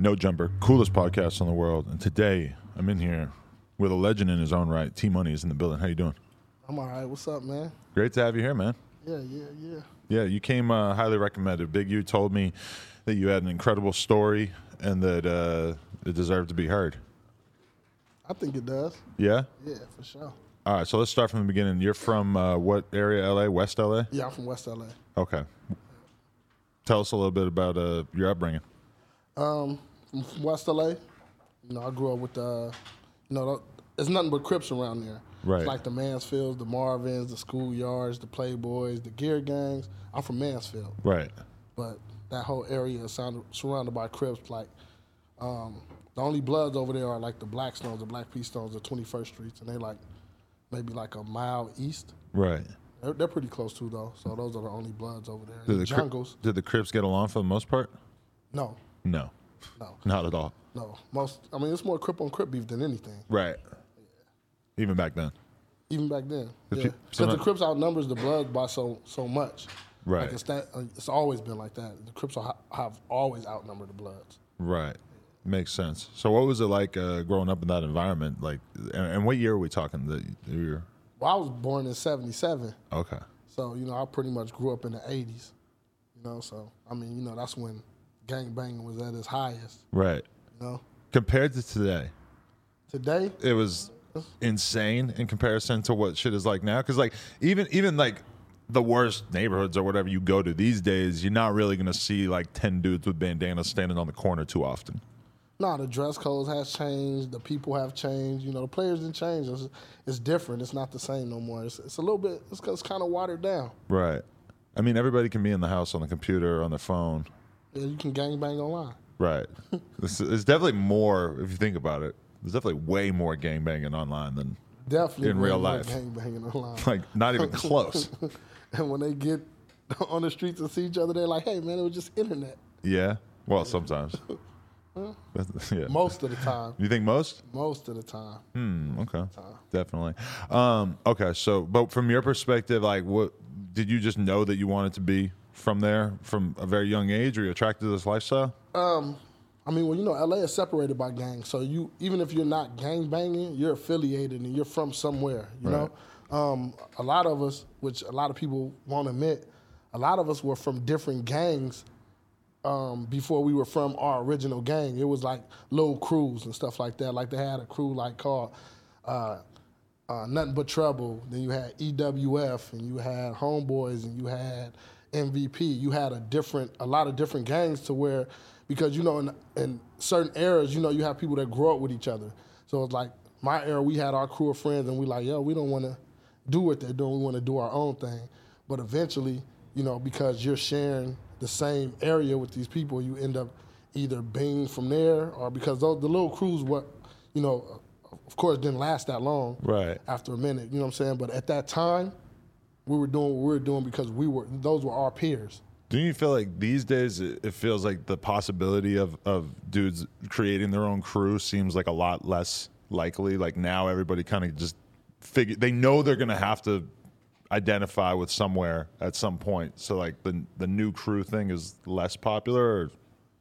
No Jumper, coolest podcast in the world. And today I'm in here with a legend in his own right. T Money is in the building. How you doing? I'm all right. What's up, man? Great to have you here, man. Yeah, yeah, yeah. Yeah, you came uh, highly recommended. Big U told me that you had an incredible story and that uh, it deserved to be heard. I think it does. Yeah? Yeah, for sure. All right, so let's start from the beginning. You're from uh, what area, LA? West LA? Yeah, I'm from West LA. Okay. Tell us a little bit about uh, your upbringing. Um, from West LA. You know, I grew up with the, you know, there's nothing but Crips around there. Right. It's like the Mansfields, the Marvins, the schoolyards, the Playboys, the Gear Gangs. I'm from Mansfield, Right. but that whole area is surrounded by Crips. Like, um, the only Bloods over there are like the Blackstones, the Black P Stones, the 21st Streets, and they like maybe like a mile east. Right. They're, they're pretty close too, though. So those are the only Bloods over there. Did the the, Cri- jungles. did the Crips get along for the most part? No, No. No, Not at all. no. Most. I mean, it's more Crip on Crip beef than anything. Right. Yeah. Even back then. Even back then, The yeah. Because so the Crips outnumbers the Bloods by so so much. Right. Like it's that. It's always been like that. The Crips are, have always outnumbered the Bloods. Right. Makes sense. So, what was it like uh, growing up in that environment? Like, and, and what year are we talking? The year? Well, I was born in '77, Okay. so you know I pretty much grew up in the '80s. You know, so I mean, you know, that's when gang banging was at its highest. Right. You know, Compared to today, today, it was insane in comparison to what shit is like now. Because like even even like the worst neighborhoods or whatever you go to these days, you're not really gonna see like ten dudes with bandanas standing on the corner too often. No, the dress codes has changed. The people have changed. You know, the players didn't change. It's, it's different. It's not the same no more. It's, it's a little bit. It's, it's kind of watered down. Right. I mean, everybody can be in the house on the computer, on their phone. Yeah, you can gang bang online. Right. it's, it's definitely more if you think about it. There's definitely way more gangbanging online than Definitely In real life. gang banging online. like not even close. and when they get on the streets and see each other, they're like, "Hey, man, it was just internet." Yeah. Well, sometimes. Yeah. Most of the time. You think most? Most of the time. Hmm, okay. Definitely. Um, okay. So, but from your perspective, like, what did you just know that you wanted to be from there from a very young age? Were you attracted to this lifestyle? I mean, well, you know, LA is separated by gangs, so you even if you're not gang banging, you're affiliated and you're from somewhere. You know, um, a lot of us, which a lot of people won't admit, a lot of us were from different gangs um, before we were from our original gang. It was like little crews and stuff like that. Like they had a crew like called uh, uh, Nothing But Trouble. Then you had EWF and you had Homeboys and you had MVP. You had a different, a lot of different gangs to where, because you know, in, in certain eras, you know, you have people that grow up with each other. So it's like my era, we had our crew of friends and we like, yo, we don't want to do what they're doing. We want to do our own thing. But eventually, you know, because you're sharing the same area with these people, you end up either being from there or because those, the little crews, what, you know, of course, didn't last that long. Right. After a minute, you know what I'm saying. But at that time, we were doing what we were doing because we were those were our peers. Do you feel like these days it feels like the possibility of, of dudes creating their own crew seems like a lot less likely? Like now everybody kind of just figure they know they're gonna have to identify with somewhere at some point. So like the the new crew thing is less popular. Or,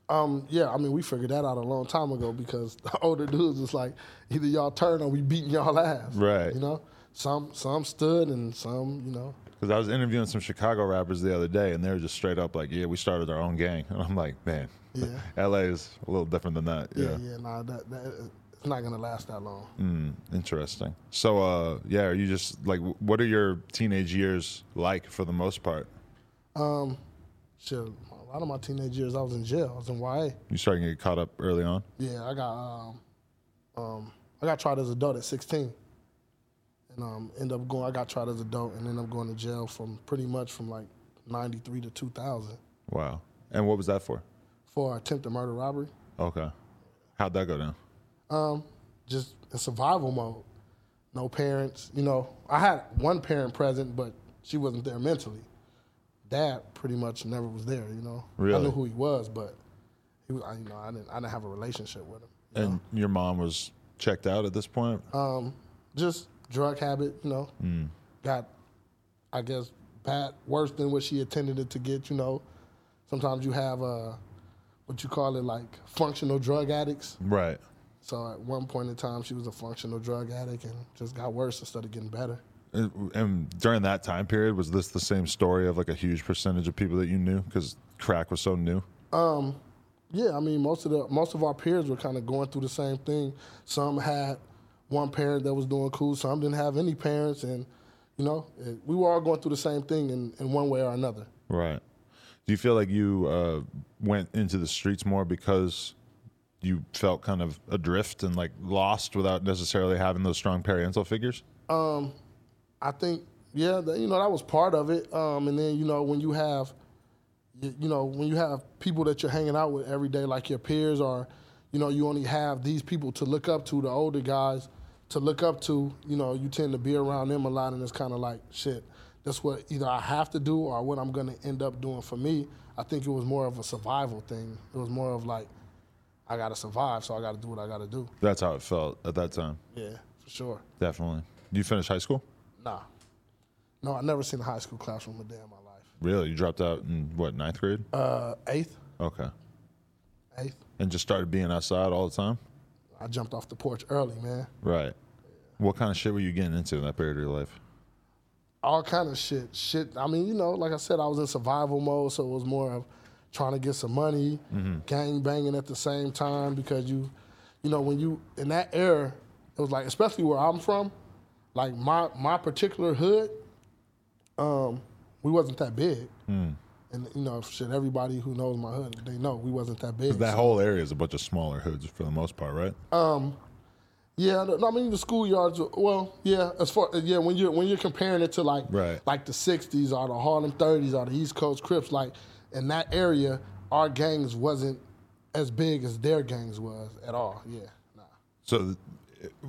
Um, yeah, I mean, we figured that out a long time ago because the older dudes was like, either y'all turn or we beating y'all ass. Right. You know, some some stood and some, you know, Because I was interviewing some Chicago rappers the other day, and they were just straight up like, "Yeah, we started our own gang," and I'm like, "Man, Yeah. L.A. is a little different than that." yeah, Yeah, yeah, nah, that, that it's not gonna last that long. Mm, interesting. So, uh, yeah, are you just like, what are your teenage years like for the most part? Um, shit, a lot of my teenage years, I was in jail. I was in YA. You starting to get caught up early on? Yeah, I got um, um, I got tried as an adult at 16, and um, end up going. I got tried as an adult and ended up going to jail from pretty much from like 93 to 2000 Wow. And what was that for? for attempted murder robbery. Okay. How'd that go down? Um, just in survival mode. No parents. You know, I had one parent present, but she wasn't there mentally. Dad pretty much never was there. You know, I knew who he was, but he was. I, you know, I didn't. I didn't have a relationship with him. you And your mom was checked out at this point? um, just drug habit, you know. Got, I guess, bad, worse than what she intended it to get. You know, sometimes you have uh, what you call it, like functional drug addicts. right. So at one point in time, she was a functional drug addict and just got worse instead of getting better. And and during that time period, was this the same story of like a huge percentage of people that you knew because crack was so new? Um, yeah, I mean, most of the most of our peers were kind of going through the same thing. Some had one parent that was doing cool. Some didn't have any parents, and you know, it, we were all going through the same thing in, in one way or another. Right. Do you feel like you uh, went into the streets more because you felt kind of adrift and like lost without necessarily having those strong parental figures? Um, I think, yeah, you know, that was part of it. Um, and then, you know, when you have, you know, when you have people that you're hanging out with every day, like your peers, or, you know, you only have these people to look up to, the older guys to look up to, you know, you tend to be around them a lot, and it's kind of like, shit, that's what either I have to do or what I'm going to end up doing for me. I think it was more of a survival thing. It was more of like, I got to survive, so I got to do what I got to do. That's how it felt at that time. Yeah, for sure. Definitely. You finished high school? Nah. No, I never seen a high school classroom a day in my life. Really? You dropped out in what, ninth grade? Uh, eighth, Okay. eighth. And just started being outside all the time? I jumped off the porch early, man. Right. What kind of shit were you getting into in that period of your life? All kind of shit. Shit. I mean, you know, like I said, I was in survival mode, so it was more of trying to get some money, gang banging at the same time because you, you know, when you in that era, it was like, especially where I'm from, like my my particular hood, um, we wasn't that big. And you know, shit. Everybody who knows my hood, they know we wasn't that big. That whole area is a bunch of smaller hoods for the most part, right? Um, yeah, no, I mean the schoolyards. Well, yeah, as far yeah, when you're when you're comparing it to like Right. like the '60s or the Harlem '30s or the East Coast Crips, like in that area, our gangs wasn't as big as their gangs was at all. Yeah, nah. So,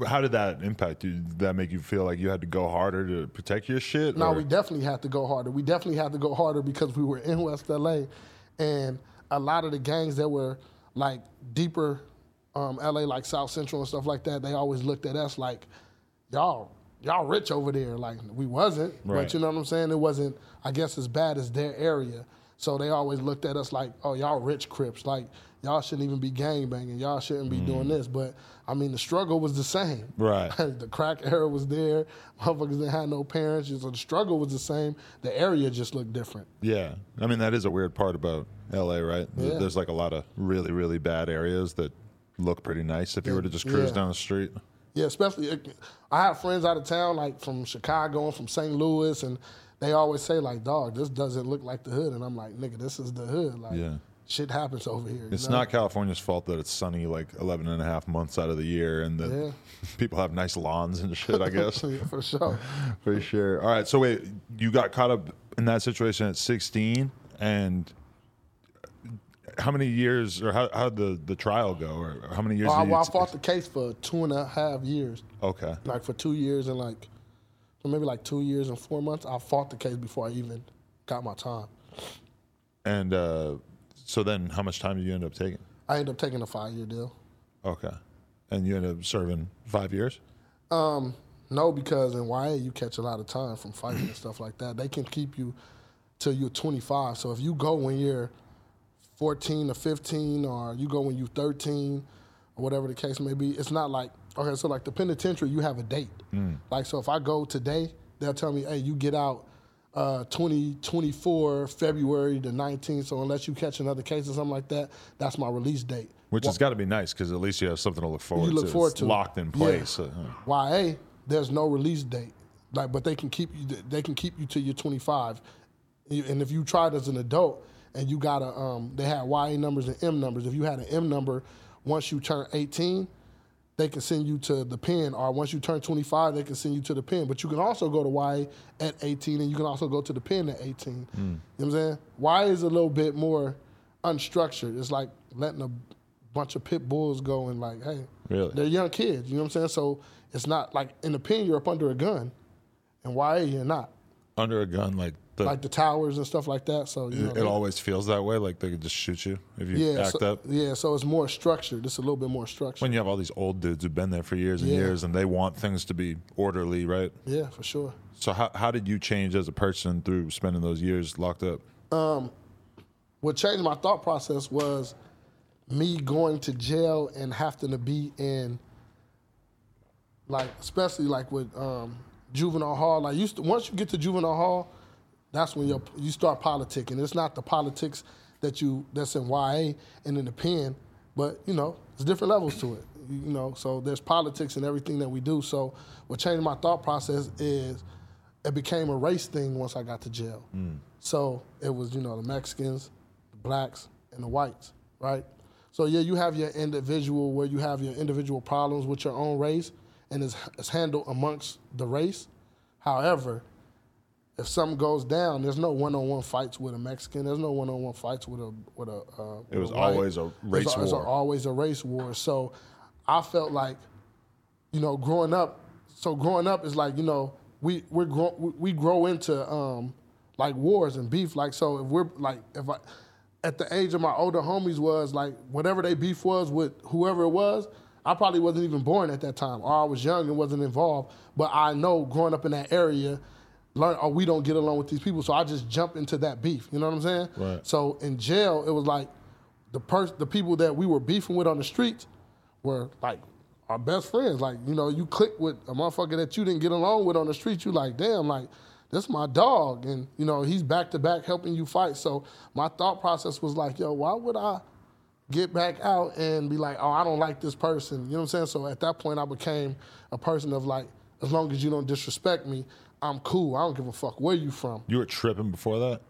how did that impact you? Did that make you feel like you had to go harder to protect your shit? No, or- we definitely had to go harder. We definitely had to go harder because we were in West LA, and a lot of the gangs that were like deeper, um, LA, like South Central and stuff like that, they always looked at us like, y'all, y'all rich over there. Like we wasn't, Right. but you know what I'm saying? It wasn't, I guess, as bad as their area. So they always looked at us like, oh, y'all rich Crips. Like y'all shouldn't even be gang banging. Y'all shouldn't be doing mm. this. But I mean, the struggle was the same. Right. the crack era was there. Motherfuckers didn't have no parents. So the struggle was the same. The area just looked different. Yeah, I mean that is a weird part about LA, right? Yeah. There's like a lot of really, really bad areas that look pretty nice if you were to just cruise Yeah. down the street. Yeah, especially I have friends out of town, like from Chicago and from St. Louis, and they always say like, "Dog, this doesn't look like the hood," and I'm like, "Nigga, this is the hood. Like, Yeah. shit happens over here." It's know? not California's fault that it's sunny like 11 and a half months out of the year and that Yeah. people have nice lawns and shit, I guess. Yeah, for sure. For sure. All right. So wait, you got caught up in that situation at 16, and how many years, or how how the the trial go, or how many years? Uh, well, I, well, I fought the case for two and a half years, Okay. like for two years and like maybe like two years and four months. I fought the case before I even got my time. And uh, so then, how much time did you end up taking? I ended up taking a five year deal. Okay. And you ended up serving five years. Um, no, because in YA you catch a lot of time from fighting and stuff like that. They can keep you till you're 25. So if you go when you're 14 or 15, or you go when you're 13, or whatever the case may be, it's not like okay. So like the penitentiary, you have a date. Like so, if I go today, they'll tell me, hey, you get out. Uh, 2024 February the 19th. So unless you catch another case or something like that, that's my release date. Which has got to be nice because at least you have something to look forward You look to. forward it's to locked in Yeah. place. Uh, YA, there's no release date. Like, but they can keep you. They can keep you till you're 25. And if you tried as an adult and you got a, um, they had YA numbers and M numbers. If you had an M number, once you turn 18, they can send you to the pen. Or once you turn 25, they can send you to the pen. But you can also go to YA at 18, and you can also go to the pen at 18. Hmm. You know what I'm saying? YA is a little bit more unstructured. It's like letting a bunch of pit bulls going like, hey, Really? they're young kids. You know what I'm saying? So it's not like in the pen you're up under a gun, and YA you're not. Under a gun, like the Like the towers and stuff like that. So you know, it always feels that way. Like they could just shoot you if you yeah, act so, up. yeah. So it's more structured. It's a little bit more structured. When you have all these old dudes who've been there for years and Yeah. years, and they want things to be orderly, right? yeah, for sure. So how how did you change as a person through spending those years locked up? what changed my thought process was me going to jail and having to be in like especially like with um, juvenile hall like you st- once you get to juvenile hall that's when you you start politicking it's not the politics that you that's in YA and in the pen but you know there's different levels to it you, know so there's politics in everything that we do so what changed my thought process is it became a race thing once I got to jail. Mm. So it was, you know, the Mexicans, the blacks, and the whites, right? So yeah, you have your individual where you have your individual problems with your own race, and it's, it's handled amongst the race. However, if something goes down, there's no one-on-one fights with a Mexican. There's no one-on-one fights with a with a. Uh, It was a always a race It's, it's war. It was always a race war. So I felt like you know, growing up. So growing up is like you know we we grow we- we grow into um like wars and beef. Like so if we're like if I at the age of my older homies was like whatever they beef was with whoever it was. I probably wasn't even born at that time, or I was young and wasn't involved. But I know growing up in that area, learn oh we don't get along with these people, so I just jump into that beef. You know what I'm saying? Right. So in jail, it was like the pers- the people that we were beefing with on the streets were like our best friends. Like, you know, you click with a motherfucker that you didn't get along with on the street, you like, damn, like, this my dog. And, you know, he's back to back helping you fight. So my thought process was like, yo, why would I get back out and be like, oh, I don't like this person? You know what I'm saying? So at that point I became a person of like, as long as you don't disrespect me, I'm cool. I don't give a fuck where you from. You were tripping before that.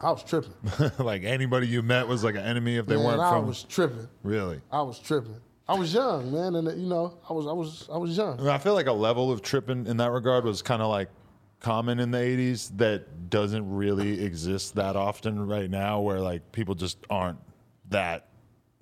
I was tripping. like anybody you met was like an enemy if they Man, weren't I from. I was tripping. really. I was tripping. I was young, man, and you know, I was, I was, I was young. I, feel like a level of tripping in that regard was kind of like common in the 80s that doesn't really exist that often right now where like people just aren't that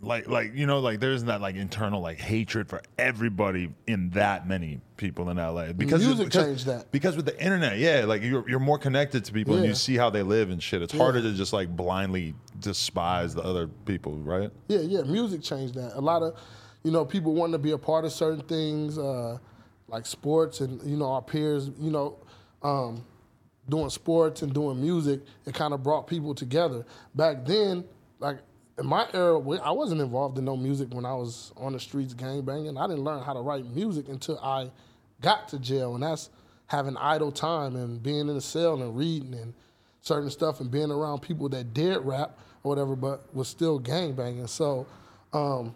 like like you know like there isn't that like internal like hatred for everybody in that many people in LA because Music because, changed that. because with the internet yeah like you're you're more connected to people and you see how they live and shit it's harder to just like blindly despise the other people right Yeah, yeah. Music changed that. A lot of, you know, people wanting to be a part of certain things, uh, like sports, and you know, our peers, you know, um, doing sports and doing music. It kind of brought people together. Back then, like in my era, I wasn't involved in no music when I was on the streets gang banging. I didn't learn how to write music until I got to jail, and that's having idle time and being in the cell and reading and certain stuff and being around people that did rap or whatever, but was still gang banging. So, um,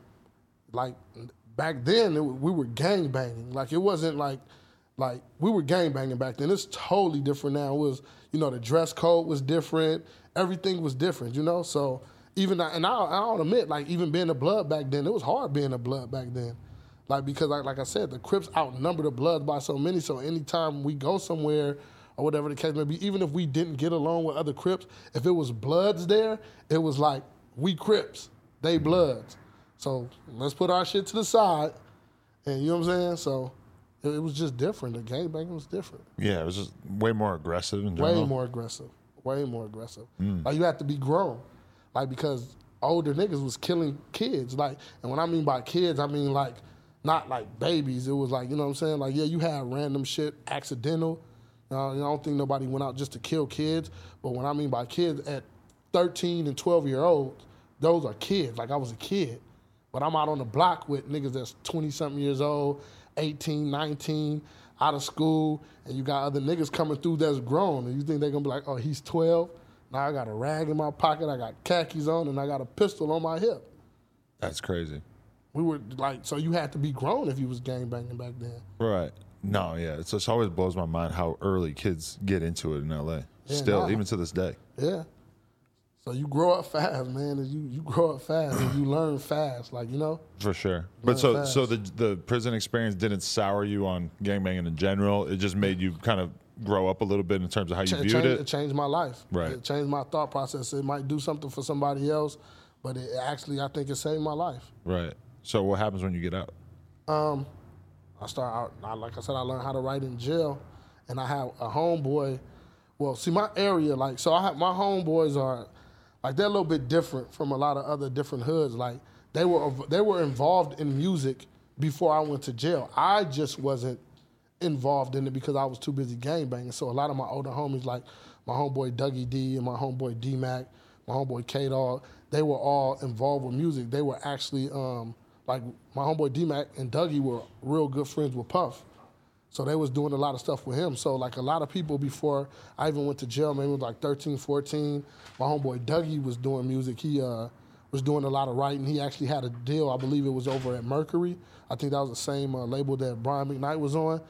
like back then, it, we were gang banging. Like it wasn't like like we were gang banging back then. It's totally different now. It was you know the dress code was different. Everything was different. You know, so even and I I'll admit like even being a blood back then, it was hard being a blood back then. Like because like like I said, the Crips outnumber the Bloods by so many. So anytime we go somewhere or whatever the case may be, even if we didn't get along with other Crips, if it was Bloods there, it was like we Crips, they mm-hmm. Bloods. So let's put our shit to the side, and you know what I'm saying. So it, it was just different. The gangbanging was different. yeah it was just way more aggressive in general. Way more aggressive. Way more aggressive. Mm. Like you had to be grown. Like because older niggas was killing kids. Like and when I mean by kids, I mean like not like babies. It was like, you know what I'm saying? Like, yeah, you had random shit, accidental. Uh, I don't think nobody went out just to kill kids. But when I mean by kids, at 13 and 12 year olds, those are kids. Like I was a kid. But I'm out on the block with niggas that's 20 something years old, 18, 19, out of school, and you got other niggas coming through that's grown, and you think they're gonna be like, oh, he's 12. Now I got a rag in my pocket, I got khakis on, and I got a pistol on my hip. that's crazy We were like, so you had to be grown if you was gang banging back then. Right. No, yeah. It's just always blows my mind how early kids get into it in LA. Yeah, Still, nah. even to this day. Yeah. So you grow up fast, man, and you, you grow up fast and you learn fast, like you know. For sure. But so Learn so the the prison experience didn't sour you on gangbanging in general. It just made you kind of grow up a little bit in terms of how you Cha- viewed changed, it. it changed my life. Right. It changed my thought process. It might do something for somebody else, but it actually I think it saved my life. Right. So what happens when you get out? Um, I start out, I, like I said, I learned how to write in jail, and I have a homeboy. Well, see, my area, like, so I have my homeboys are, like, they're a little bit different from a lot of other different hoods. Like, they were they were involved in music before I went to jail. I just wasn't involved in it because I was too busy gang banging. So a lot of my older homies, like my homeboy Dougie D and my homeboy D Mac, my homeboy K Dog, they were all involved with music. They were actually um, like my homeboy D Mac and Dougie were real good friends with Puff. So they was doing a lot of stuff with him. So like a lot of people before I even went to jail, maybe it was like 13, 14, my homeboy Dougie was doing music. He uh, was doing a lot of writing. He actually had a deal, I believe it was over at Mercury. I think that was the same uh, label that Brian McKnight was on.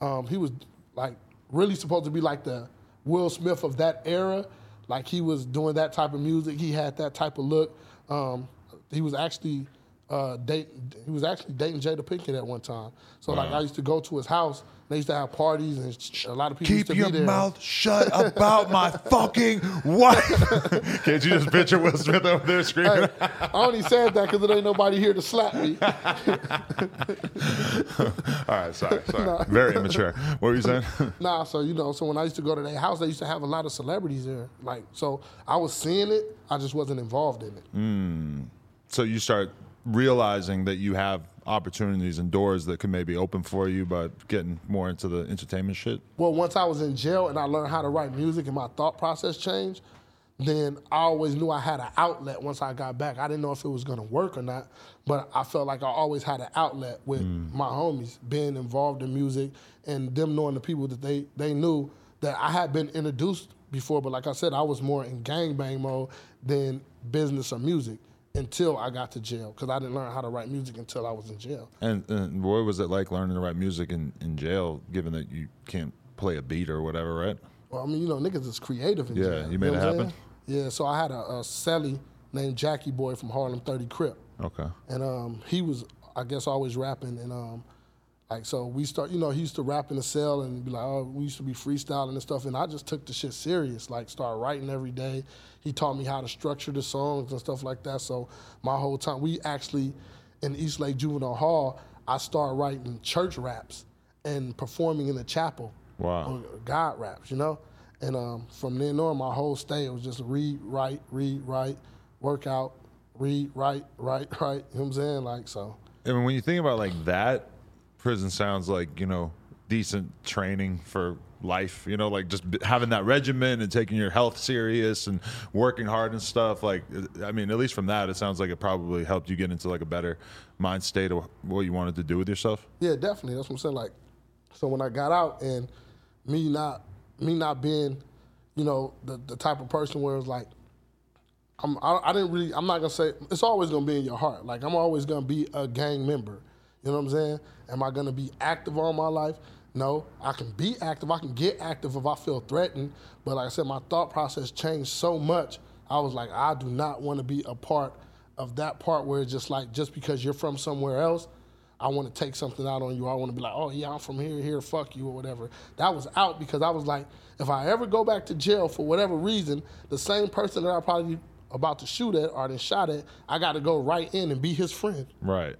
Um, he was like really supposed to be like the Will Smith of that era. Like he was doing that type of music. He had that type of look. Um, he was actually uh, date, he was actually dating Jada Pinkett at one time. So like I used to go to his house. They used to have parties, and a lot of people used Keep to your be there. mouth shut about my fucking wife. Can't you just picture Will Smith over there screaming? I only said that because there ain't nobody here to slap me. All right, sorry, sorry. Very immature. What were you saying? Nah, so you know, so when I used to go to their house, they used to have a lot of celebrities there. Like, so I was seeing it, I just wasn't involved in it. Hmm. so you start realizing that you have opportunities and doors that could maybe open for you by getting more into the entertainment shit. Well, once I was in jail and I learned how to write music and my thought process changed, then I always knew I had an outlet once I got back. I didn't know if it was gonna work or not, but I felt like I always had an outlet with mm. my homies being involved in music and them knowing the people that they they knew that I had been introduced before, but like I said, I was more in gangbang mode than business or music until I got to jail because I didn't learn how to write music until I was in jail. And, and what was it like learning to write music in, in jail, given that you can't play a beat or whatever, right? Well, I mean, you know, niggas is creative in Yeah, jail. Yeah, you made know it happen? Yeah, so I had a, a celly named Jackie Boy from Harlem 30 Crip. Okay. And um, he was, I guess, always rapping. And um, like, so we start, you know, he used to rap in the cell and be like, oh, we used to be freestyling and stuff. And I just took the shit serious, like, started writing every day. He taught me how to structure the songs and stuff like that. So my whole time, we actually, in Eastlake Juvenile Hall, I started writing church raps and performing in the chapel. Wow. God raps, you know? And um, from then on, my whole stay was just read, write, read, write, work out, read, write, write, write. You know what I'm saying? Like, so. I mean, when you think about like that, prison sounds like you know decent training for life. You know, like just having that regimen and taking your health serious and working hard and stuff. Like, I mean, at least from that, it sounds like it probably helped you get into like a better mind state of what you wanted to do with yourself. Yeah, definitely. That's what I'm saying. Like, so when I got out and me not me not being, you know, the, the type of person where it's like, I'm I, I didn't really I'm not gonna say it's always gonna be in your heart. Like I'm always gonna be a gang member. You know what I'm saying? Am I gonna be active all my life? No, I can be active. I can get active if I feel threatened. But like I said, my thought process changed so much. I was like, I do not want to be a part of that part where it's just like just because you're from somewhere else, I want to take something out on you. I want to be like, oh yeah, I'm from here, here, fuck you or whatever. That was out because I was like, if I ever go back to jail for whatever reason, the same person that I probably about to shoot at or then shot at, I got to go right in and be his friend. Right.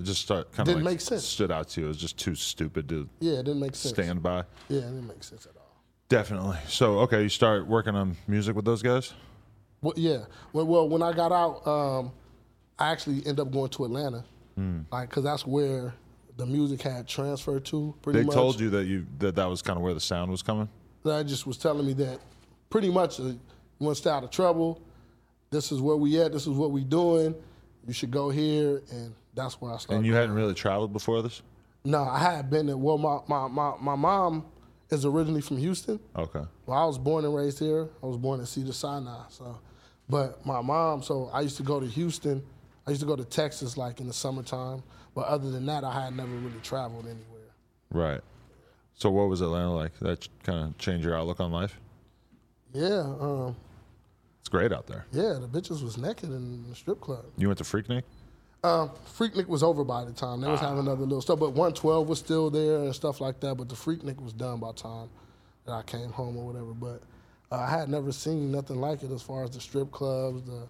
It just start kind of Didn't like make sense. stood out to you. It was just too stupid to Yeah, it didn't make sense. stand by. Yeah, it didn't make sense at all. Definitely. So okay, you start working on music with those guys. Well, yeah. Well, well, when I got out, um, I actually ended up going to Atlanta, like, cause that's where the music had transferred to. Pretty much. They much. told you that you that that was kind of where the sound was coming. That just was telling me that pretty much uh, you want to stay out of trouble. This is where we at. This is what we doing. You should go here, and that's where I started. And you hadn't really traveled before this. no, I had been there. Well, my, my, my, my mom is originally from Houston. Okay. Well, I was born and raised here. I was born in Cedar Sinai. So, but my mom. So I used to go to Houston. I used to go to Texas like in the summertime. But other than that, I had never really traveled anywhere. Right. So what was Atlanta like? That kind of changed your outlook on life. Yeah, um, It's great out there. yeah. The bitches was naked in the strip club. You went to Freaknik. Um, Freaknik was over by the time. They was having another little stuff, but 112 was still there and stuff like that. But the Freaknik was done by the time that I came home or whatever. But uh, I had never seen nothing like it as far as the strip clubs, the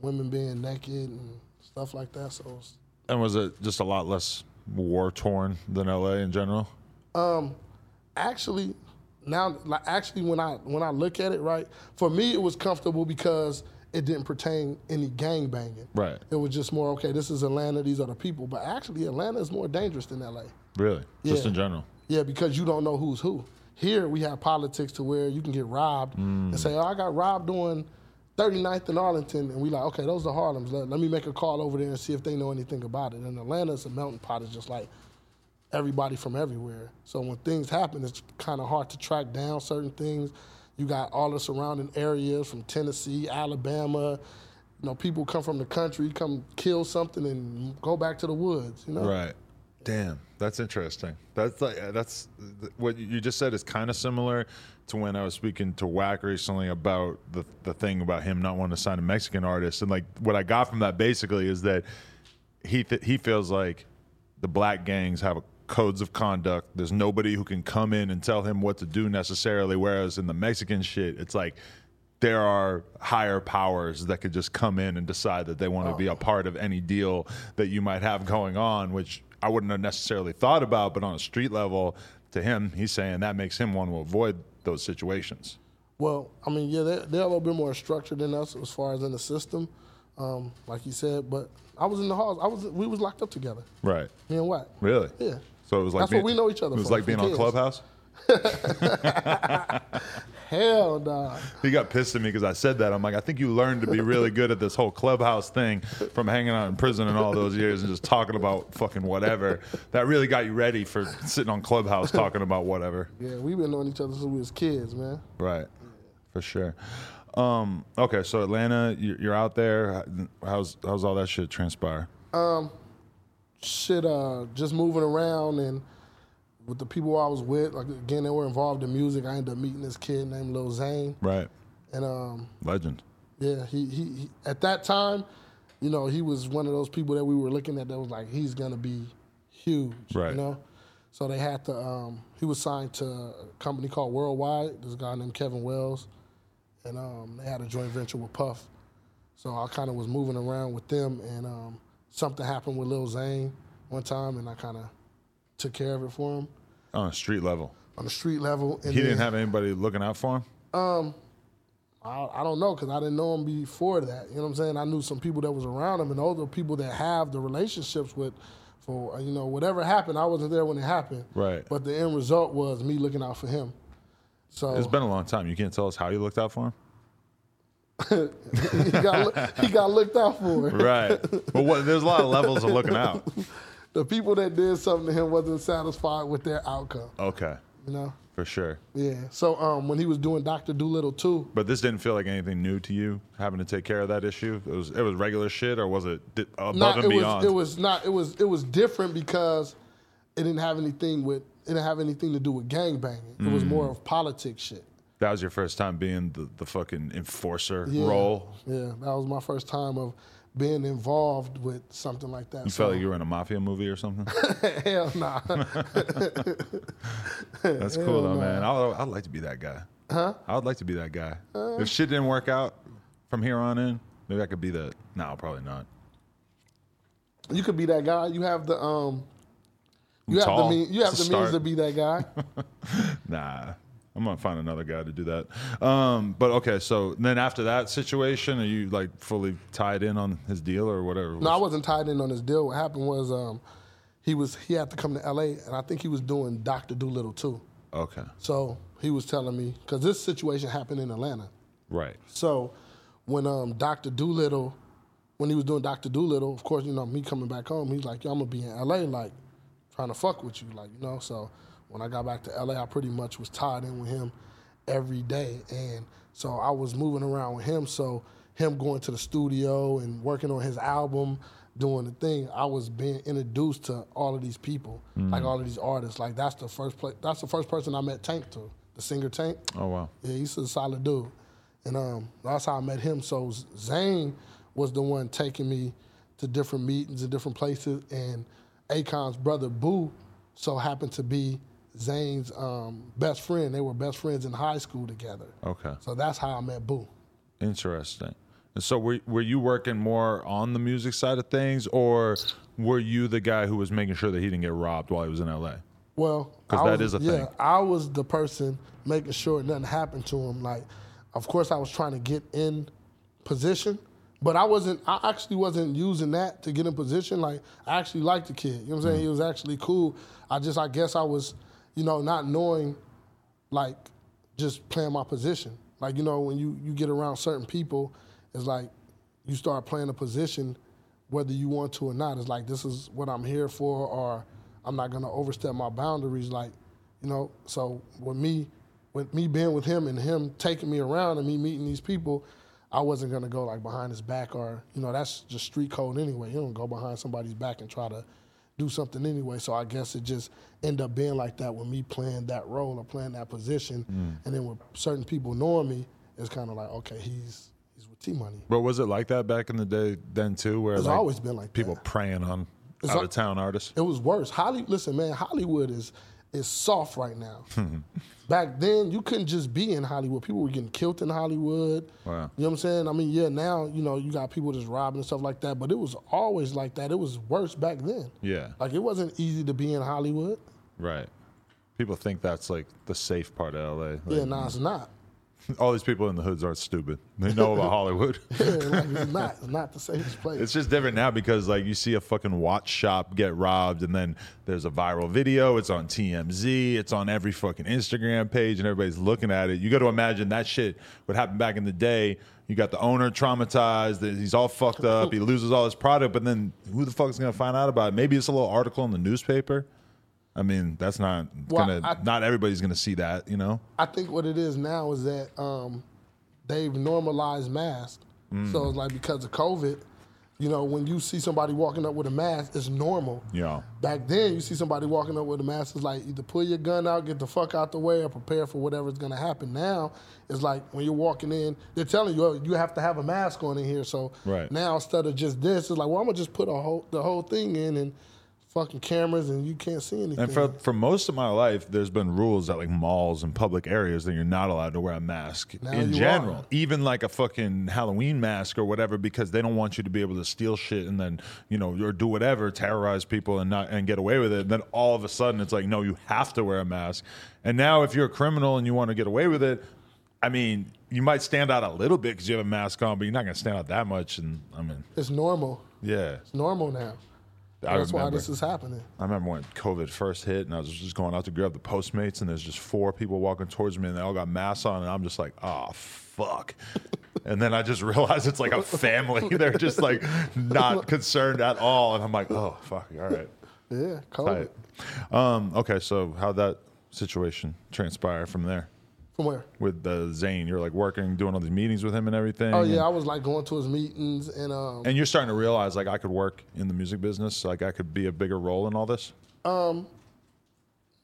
women being naked and stuff like that. So it's, And was it just a lot less war torn than LA in general? actually now like actually when I when I look at it right for me it was comfortable because it didn't pertain any gang banging Right. it was just more okay this is Atlanta these are the people but actually Atlanta is more dangerous than LA Really? Yeah. Just in general? yeah because you don't know who's who here we have politics to where you can get robbed and mm. say oh I got robbed on 39th and Arlington and we like okay those are Harlem's let, let me make a call over there and see if they know anything about it and Atlanta is a melting pot it's just like everybody from everywhere. So when things happen, it's kind of hard to track down certain things. You got all the surrounding areas from Tennessee, Alabama. You know, people come from the country, come kill something and go back to the woods. You know, Right. Damn, that's interesting. That's like that's what you just said is kind of similar to when I was speaking to Wack recently about the the thing about him not wanting to sign a Mexican artist, and like what I got from that basically is that he th- he feels like the black gangs have a codes of conduct. There's nobody who can come in and tell him what to do necessarily. Whereas in the Mexican shit, it's like there are higher powers that could just come in and decide that they want to be a part of any deal that you might have going on, which I wouldn't have necessarily thought about. But on a street level, to him, he's saying that makes him want to avoid those situations. Well, I mean, yeah, they're, they're a little bit more structured than us as far as in the system, um, like you said. But I was in the halls. I was we was locked up together. Right. Me and Wack. Really? Yeah. So it was like That's what we know each other It was for. like being on? Clubhouse. Hell nah. He got pissed at me because I said that. I'm like, I think you learned to be really good at this whole clubhouse thing from hanging out in prison and all those years and just talking about fucking whatever. That really got you ready for sitting on clubhouse talking about whatever. Yeah, we've been knowing each other since we was kids, man. Right, for sure. Um, okay, so Atlanta, you- you're out there. How's how's all that shit transpire? Shit uh just moving around and with the people I was with, like again they were involved in music. I ended up meeting this kid named Lil Zane. Right, And um legend. yeah, he, he he at that time, you know, he was one of those people that we were looking at that was like he's gonna be huge. Right. You know? So they had to um he was signed to a company called Worldwide, this guy named Kevin Wells. And um they had a joint venture with Puff. So I kind of was moving around with them, and um, something happened with Lil Zane one time, and I kind of took care of it for him On a street level, on the street level. And he didn't have anybody looking out for him. Um, I, I don't know because I didn't know him before that. You know what I'm saying? I knew some people that was around him, and those are people that have the relationships with. For you know, whatever happened, I wasn't there when it happened. Right. But the end result was me looking out for him. So It's been a long time. You can't tell us how you looked out for him. He got he got looked out for. Right. But what, there's a lot of levels of looking out. The people that did something to him wasn't satisfied with their outcome. Okay, You know. for sure. Yeah. So um, when he was doing Doctor Dolittle too, But this didn't feel like anything new to you, having to take care of that issue. It was it was regular shit, or was it di- above not and it beyond? was it was not it was it was different because it didn't have anything with it didn't have anything to do with gang banging. It was Mm. more of politics shit. That was your first time being the, the fucking enforcer Yeah. role. Yeah, that was my first time of being involved with something like that. You felt like you were in a mafia movie or something. hell nah. That's cool though, man. I, I'd like to be that guy. Huh? I would like to be that guy. Uh. if shit didn't work out from here on in, maybe I could be that. No, probably not. you could be that guy. You have the um. You have tall. the mean, you have the a means to be that guy. Nah, I'm gonna find another guy to do that. Um, but okay, so then after that situation, are you like fully tied in on his deal or whatever? No, I wasn't tied in on his deal. What happened was um, he was he had to come to L.A. and I think he was doing Doctor Dolittle too. Okay, So he was telling me because this situation happened in Atlanta. right. So when um, Doctor Dolittle, when he was doing Doctor Dolittle, of course, you know me coming back home, he's like, "Yo, I'm gonna be in L.A. like trying to fuck with you, like you know." So when I got back to L.A., I pretty much was tied in with him every day, and so I was moving around with him. So him going to the studio and working on his album, doing the thing, I was being introduced to all of these people, like all of these artists. Like that's the first place. That's the first person I met Tank to, the singer Tank. Oh wow. Yeah, he's a solid dude. And um, that's how I met him. So Zane was the one taking me to different meetings and different places. And Akon's brother Bu so happened to be Zane's um, best friend. They were best friends in high school together. Okay, So that's how I met Bu. interesting. And so were were you working more on the music side of things, or were you the guy who was making sure that he didn't get robbed while he was in L.A.? Well, because that was- is a yeah, thing. I was the person making sure nothing happened to him. Like, of course, I was trying to get in position, but I wasn't. I actually wasn't using that to get in position. Like, I actually liked the kid. You know what I'm saying? Mm. He was actually cool. I just, I guess, I was, you know, not knowing, like, just playing my position. Like, you know, when you you get around certain people, it's like you start playing a position whether you want to or not. It's like this is what I'm here for, or I'm not gonna overstep my boundaries. Like, you know, so with me, with me being with him and him taking me around and me meeting these people, I wasn't gonna go like behind his back or you know that's just street code anyway. You don't go behind somebody's back and try to do something anyway. So I guess it just ended up being like that with me playing that role or playing that position, mm. and then with certain people knowing me, it's kind of like okay, he's he's with T Money. But was it like that back in the day then too, where It's like, always been like people that. preying on It's out al- of town artists? It was worse. Holly, listen, man, Hollywood is is soft right now. Hmm. Back then, you couldn't just be in Hollywood. People were getting killed in Hollywood. Wow. You know what I'm saying? I mean, yeah, now you know you got people just robbing and stuff like that, but it was always like that. It was worse back then. Yeah, Like it wasn't easy to be in Hollywood. right. People think that's like the safe part of LA. Like, Yeah, nah, it's not. all these people in the hoods aren't stupid. They know about Hollywood. Yeah, like it's not. It's not the safest place. It's just different now because like you see a fucking watch shop get robbed and then there's a viral video. It's on TMZ. It's on every fucking Instagram page and everybody's looking at it. You got to imagine that shit would happen back in the day. You got the owner traumatized. He's all fucked up. He loses all his product. But then who the fuck is gonna find out about it? Maybe it's a little article in the newspaper. I mean, that's not Well, gonna. I- not everybody's gonna see that. You know. I think what it is now is that um, they've normalized masks. So it's like because of COVID, you know, when you see somebody walking up with a mask, it's normal. Yeah. Back then, you see somebody walking up with a mask, it's like either pull your gun out, get the fuck out the way, or prepare for whatever's gonna happen. Now, it's like when you're walking in, they're telling you, oh, you have to have a mask on in here. So Right. now, instead of just this, it's like, well, I'm gonna just put a whole, the whole thing in and fucking cameras, and you can't see anything. And for for most of my life, there's been rules at like malls and public areas that you're not allowed to wear a mask Now in general, are. even like a fucking Halloween mask or whatever, because they don't want you to be able to steal shit and then you know or do whatever, terrorize people and not and get away with it. And then all of a sudden, it's like no, you have to wear a mask. And now, if you're a criminal and you want to get away with it. I mean, you might stand out a little bit because you have a mask on, but you're not going to stand out that much. And I mean, it's normal. yeah, It's normal now. I That's why this is happening. I remember when COVID first hit, and I was just going out to grab the Postmates, and there's just four people walking towards me, and they all got masks on, and I'm just like, oh fuck. And then I just realized it's like a family. They're just like not concerned at all, and I'm like, oh fuck, all right, Yeah, COVID. Um, okay, so how'd that situation transpire from there From where? with uh, Zane? You're like working, doing all these meetings with him and everything. Oh yeah, I was like going to his meetings and um, And you're starting to realize like I could work in the music business, like I could be a bigger role in all this. Um,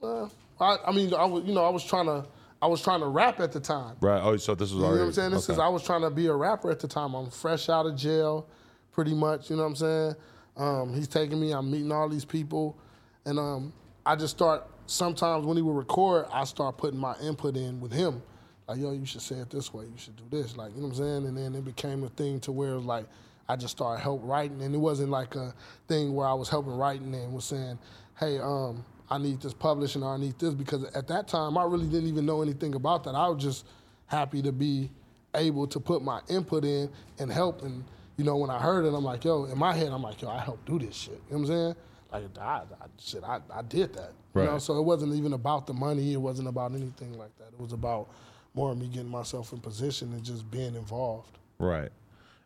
uh, I, I mean, I was you know I was trying to I was trying to rap at the time. Right. Oh, so this was You know what I'm saying? This okay. is I was trying to be a rapper at the time. I'm fresh out of jail, pretty much. You know what I'm saying? Um, he's taking me. I'm meeting all these people, and um, I just start. Sometimes when he would record, I start putting my input in with him. Like, yo, you should say it this way. You should do this. Like, you know what I'm saying? And then it became a thing to where like I just started help writing, and it wasn't like a thing where I was helping writing and was saying, hey, um, I need this publishing or I need this because at that time I really didn't even know anything about that. I was just happy to be able to put my input in and help. And you know, when I heard it, I'm like, yo, in my head, I'm like, yo, I helped do this shit. You know what I'm saying? Like, I, I shit, I, I did that. You know, so it wasn't even about the money. It wasn't about anything like that. It was about more of me getting myself in position and just being involved. Right.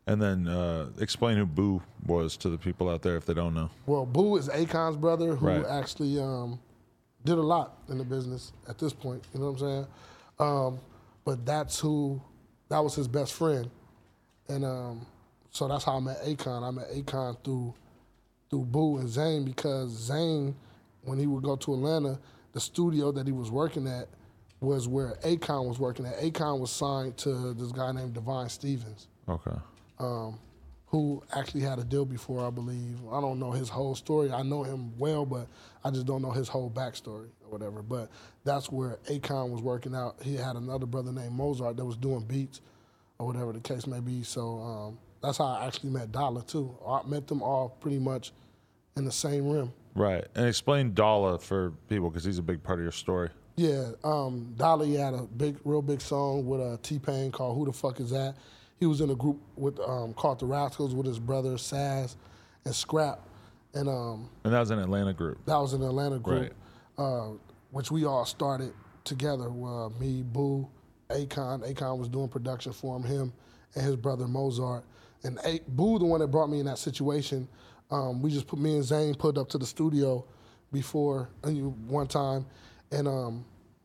And then uh, explain who Bu was to the people out there if they don't know. Well, Bu is Akon's brother who Right. actually um, did a lot in the business at this point. You know what I'm saying? Um, but that's who, that was his best friend. And um, so that's how I met Akon. I met Akon through through Bu and Zane because Zane, when he would go to Atlanta, the studio that he was working at was where Akon was working at. Akon was signed to this guy named Devyne Stephens Okay. um, who actually had a deal before, I believe. I don't know his whole story. I know him well, but I just don't know his whole backstory or whatever. But that's where Akon was working out. He had another brother named Mozart that was doing beats or whatever the case may be. So um, that's how I actually met Dolla too. I met them all pretty much in the same room. Right. And explain Dolla for people because he's a big part of your story. Yeah, um, Dolly had a big, real big song with uh, T Pain called "Who the Fuck Is That." He was in a group with um, called the Rascals with his brother Saz and Scrap, and um, And that was an Atlanta group. that was an Atlanta group, Right. uh, which we all started together. Uh, me, Bu, Akon. Akon was doing production for him, him and his brother Mozart. And A- Bu, the one that brought me in that situation, um, we just put me and Zane put up to the studio before one time, and um,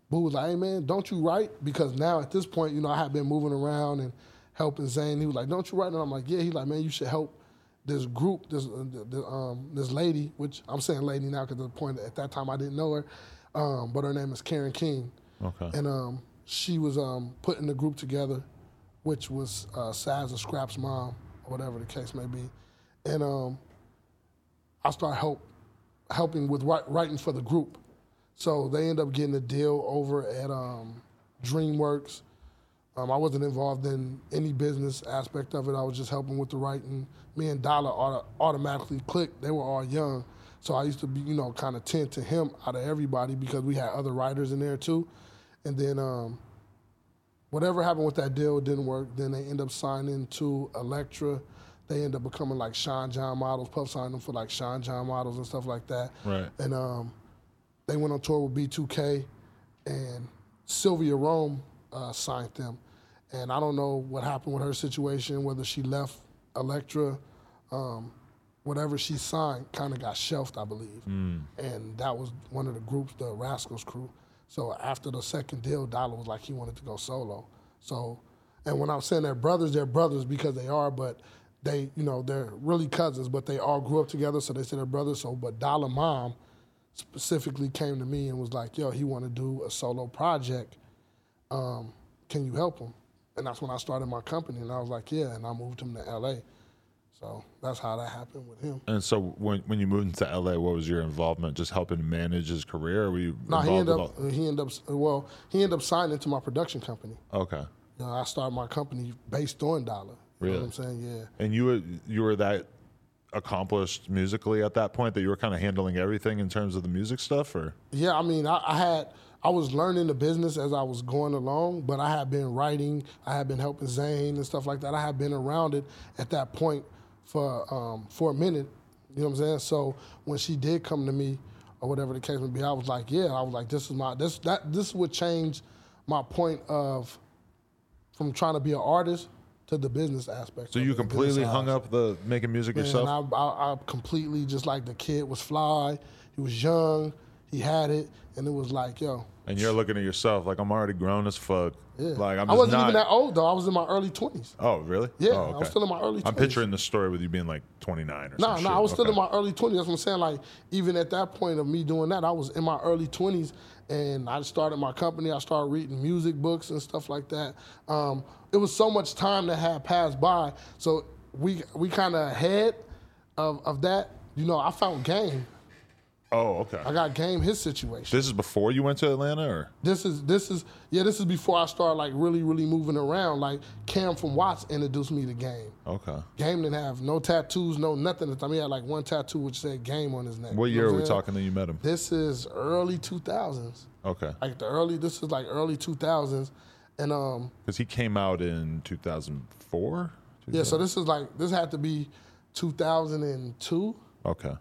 Bu was like, "Hey man, don't you write?" Because now at this point, you know, I had been moving around and helping Zane. He was like, "Don't you write?" And I'm like, "Yeah." He's like, "Man, you should help." This group, this uh, the, um, this lady, which I'm saying lady now because at the point at that time I didn't know her, um, but her name is Karen King, Okay. and um, she was um, putting the group together, which was uh, Saz and Scrap's mom, or whatever the case may be, and um, I start help helping with writing for the group. So they end up getting a deal over at um, DreamWorks. Um, I wasn't involved in any business aspect of it. I was just helping with the writing. Me and Dolla auto- automatically clicked. They were all young, so I used to be, you know, kind of tend to him out of everybody because we had other writers in there too. And then um, whatever happened with that deal didn't work. Then they end up signing to Elektra. They end up becoming like Sean John models. Puff signed them for like Sean John models and stuff like that. Right. And um, they went on tour with B2K, and Sylvia Rhone uh, signed them. And I don't know what happened with her situation, whether she left Elektra, um, whatever she signed kind of got shelved, I believe. And that was one of the groups, the Rascals crew. So after the second deal, Dolla was like he wanted to go solo. So, and when I'm saying they're brothers, they're brothers because they are, but they, you know, they're really cousins, but they all grew up together, so they say they're brothers. So, but Dolla Mom specifically came to me and was like, "Yo, he want to do a solo project. Um, can you help him?" And that's when I started my company, and I was like, "Yeah," and I moved him to LA. So that's how that happened with him. And so when when you moved into LA, what was your involvement? Just helping manage his career? Were you No, involved he ended up he ended up well he ended up signing to my production company. Okay. You know, I started my company based on Dolla. You know what I'm saying? Yeah. And you were you were that accomplished musically at that point that you were kind of handling everything in terms of the music stuff, or Yeah, I mean, I, I had I was learning the business as I was going along, but I had been writing, I had been helping Zane and stuff like that. I had been around it at that point for um, for a minute. You know what I'm saying? So when she did come to me, or whatever the case may be, I was like, yeah, I was like, this is my this that this would change my point of from trying to be an artist to the business aspect. so you completely hung up the making music Man, yourself? I, I, I completely just like the kid was fly. He was young. He had it, and it was like, yo. and you're looking at yourself like I'm already grown as fuck. Yeah. Like I'm I wasn't not. even that old though. I was in my early twenties. Oh, really? Yeah, Oh, I was still in my early. 20s. I'm picturing the story with you being like 29 or something. No, something. no, I was still in my early twenties. That's what I'm saying. Like even at that point of me doing that, I was in my early twenties, and I started my company. I started reading music books and stuff like that. Um, it was so much time that had passed by, so we we kind of ahead of of that. You know, I found Game. Oh, okay. I got Game his situation. This is before you went to Atlanta, or This is this is yeah. This is before I started like really really moving around. Like Cam from Watts introduced me to Game. okay. Game didn't have no tattoos, no nothing. The time he had like one tattoo which said Game on his neck. What You year know are we saying? talking that you met him? This is early two thousands. Okay, Like the early. This is like early two thousands, and um because he came out in 2004. yeah. So this is like this had to be two thousand and two. Okay.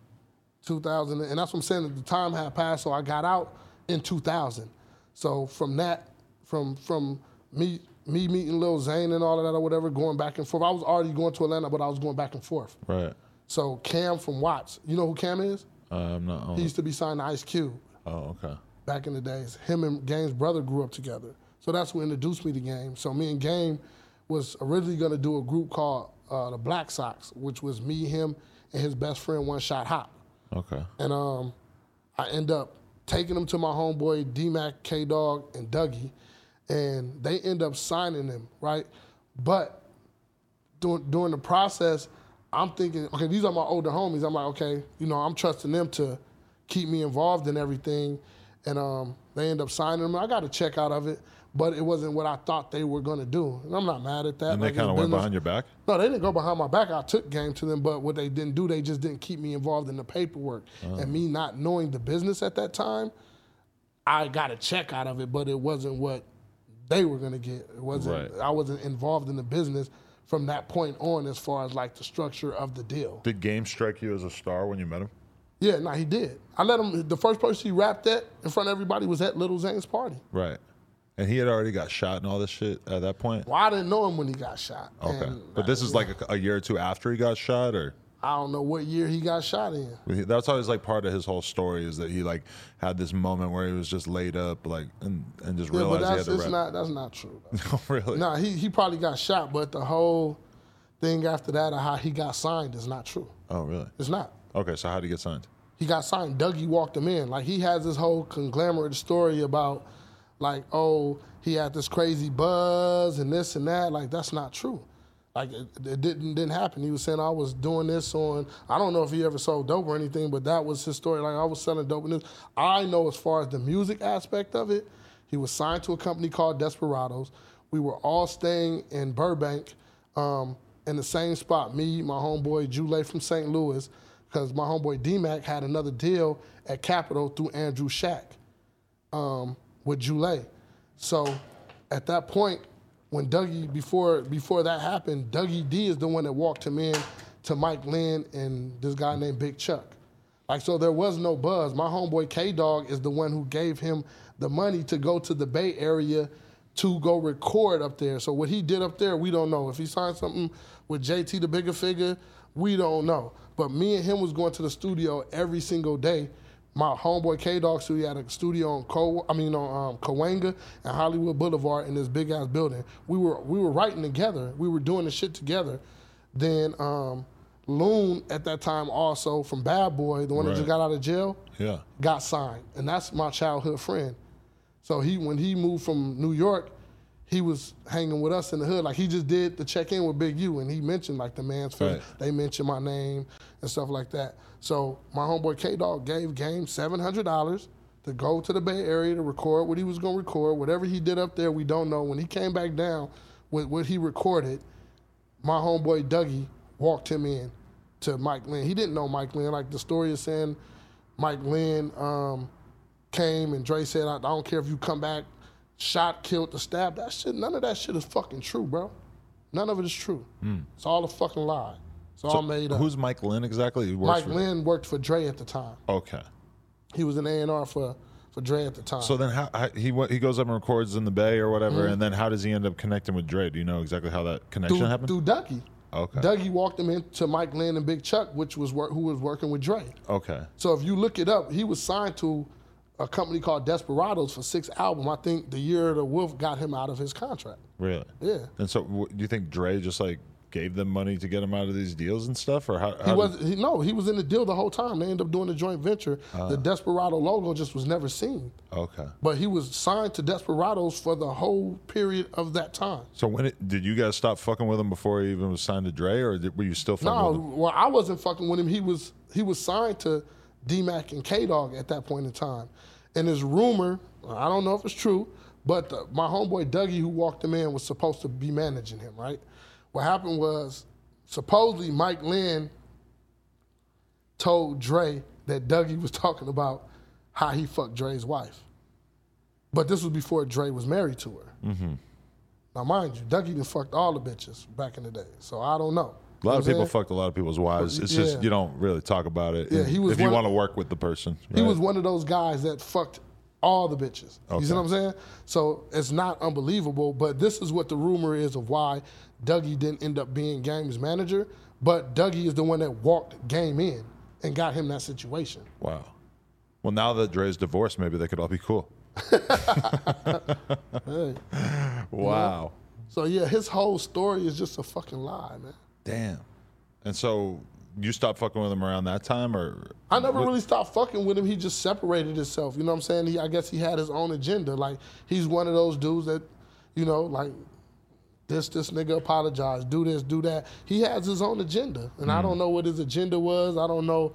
2000, and that's what I'm saying. That the time had passed, so I got out in 2000. So from that, from from me me meeting Lil Zane and all of that or whatever, going back and forth. I was already going to Atlanta, but I was going back and forth. Right. So Cam from Watts, you know who Cam is? Uh, I'm not. He used to be signed to Ice Cube oh, okay. back in the days. Him and Game's brother grew up together. So that's what introduced me to Game. So me and Game was originally gonna do a group called uh, the Black Sox, which was me, him, and his best friend One Shot Hop. Okay. And um, I end up taking him to my homeboy D Mac, K Dog, and Dougie, and they end up signing him, right? But during, during the process, I'm thinking, okay, these are my older homies. I'm like, okay, you know, I'm trusting them to keep me involved in everything. And um, they end up signing them. I got a check out of it. But it wasn't what I thought they were gonna do. And I'm not mad at that. And Like, they kind of went behind your back. No, they didn't go behind my back. I took game to them, but what they didn't do, they just didn't keep me involved in the paperwork. Oh. And me not knowing the business at that time, I got a check out of it, but it wasn't what they were gonna get. It wasn't. Right. I wasn't involved in the business from that point on, as far as like the structure of the deal. Did Game strike you as a star when you met him? Yeah, no, he did. I let him. The first person he rapped at in front of everybody was at Lil Zane's party. Right. And he had already got shot and all this shit at that point. Well, I didn't know him when he got shot. Okay. And, But this is like a, a year or two after he got shot, or I don't know what year he got shot in. that's always like part of his whole story is that he like had this moment where he was just laid up, like and, and just Yeah, but realized he had that's to it's rap. not that's not true. Oh, really? nah, he he probably got shot, but the whole thing after that of how he got signed is not true. Oh, really? It's not. Okay, so how would he get signed? He got signed. Dougie walked him in. Like he has this whole conglomerate story about, like, oh, he had this crazy buzz and this and that. Like that's not true. Like it, it didn't didn't happen. He was saying I was doing this on. I don't know if he ever sold dope or anything, but that was his story. Like I was selling dope and. I know as far as the music aspect of it, he was signed to a company called Desperados. We were all staying in Burbank, um, in the same spot. Me, my homeboy Jule from St. Louis, because my homeboy D-Mac had another deal at Capitol through Andrew Shack um, with Jule. So at that point, when Dougie before before that happened, Dougie D is the one that walked him in to Mike Lynn and this guy named Big Chuck. Like so, there was no buzz. My homeboy K Dog is the one who gave him the money to go to the Bay Area to go record up there. So what he did up there, we don't know. If he signed something with JT, the Bigga Figga, we don't know. But me and him was going to the studio every single day. My homeboy K Dog studio had a studio on Co. I mean on um, Cahuenga and Hollywood Boulevard in this big ass building. We were we were writing together. We were doing the shit together. Then um, Loon at that time also from Bad Boy, the one that just got out of jail, Yeah. got signed, and that's my childhood friend. So he when he moved from New York, he was hanging with us in the hood. Like he just did the check in with Big U, and he mentioned like the man's face. Right. They mentioned my name and stuff like that. So my homeboy K Dog gave Game seven hundred dollars to go to the Bay Area to record what he was gonna record. Whatever he did up there, we don't know. When he came back down with what he recorded, my homeboy Dougie walked him in to Mike Lynn. He didn't know Mike Lynn. Like the story is saying, Mike Lynn um, came and Dre said, I, I don't care if you come back, shot, killed, the stab. That shit, none of that shit is fucking true, bro. None of it is true. It's all a fucking lie. It's all made up. Who's Mike Lynn exactly? Mike Lynn worked for Dre at the time. Okay. He was an A&R for, for Dre at the time. So then, how, how he he goes up and records in the Bay or whatever, Mm-hmm. and then how does he end up connecting with Dre? Do you know exactly how that connection through, happened? through Dougie. Okay. Dougie walked him into Mike Lynn and Big Chuck, which was wor- who was working with Dre. Okay. So if you look it up, he was signed to a company called Desperados for six albums. I think the year the Wolf got him out of his contract. Really? Yeah. And so, w- do you think Dre just like gave them money to get him out of these deals and stuff, or how? He was he, no, he was in the deal the whole time. They ended up doing a joint venture. Ah. the Desperado logo just was never seen. okay. But he was signed to Desperados for the whole period of that time. So when it, did you guys stop fucking with him before he even was signed to Dre, or did, were you still fucking No, with him? well, I wasn't fucking with him. He was he was signed to D Mac and K Dog at that point in time. And there's rumor, I don't know if it's true, but the, my homeboy Dougie, who walked him in, was supposed to be managing him. Right? What happened was supposedly Mike Lynn told Dre that Dougie was talking about how he fucked Dre's wife. But this was before Dre was married to her. Mm-hmm. Now, mind you, Dougie done fucked all the bitches back in the day, so I don't know. A lot You of people saying? fucked a lot of people's wives. It's Yeah. just you don't really talk about it. Yeah, he was if you want to work with the person. He was one of those guys that fucked all the bitches. You see what I'm saying? So it's not unbelievable, but this is what the rumor is of why Dougie didn't end up being Game's manager. But Dougie is the one that walked Game in and got him that situation. Wow. Well, now that Dre's divorced, maybe they could all be cool. Hey. Wow. So yeah, his whole story is just a fucking lie, man. Damn. And so you stopped fucking with him around that time, or I never really stopped fucking with him. He just separated himself. You know what I'm saying? He, I guess he had his own agenda. Like he's one of those dudes that, you know, like this this nigga apologize, do this, do that. He has his own agenda, and I hmm. don't know what his agenda was. I don't know,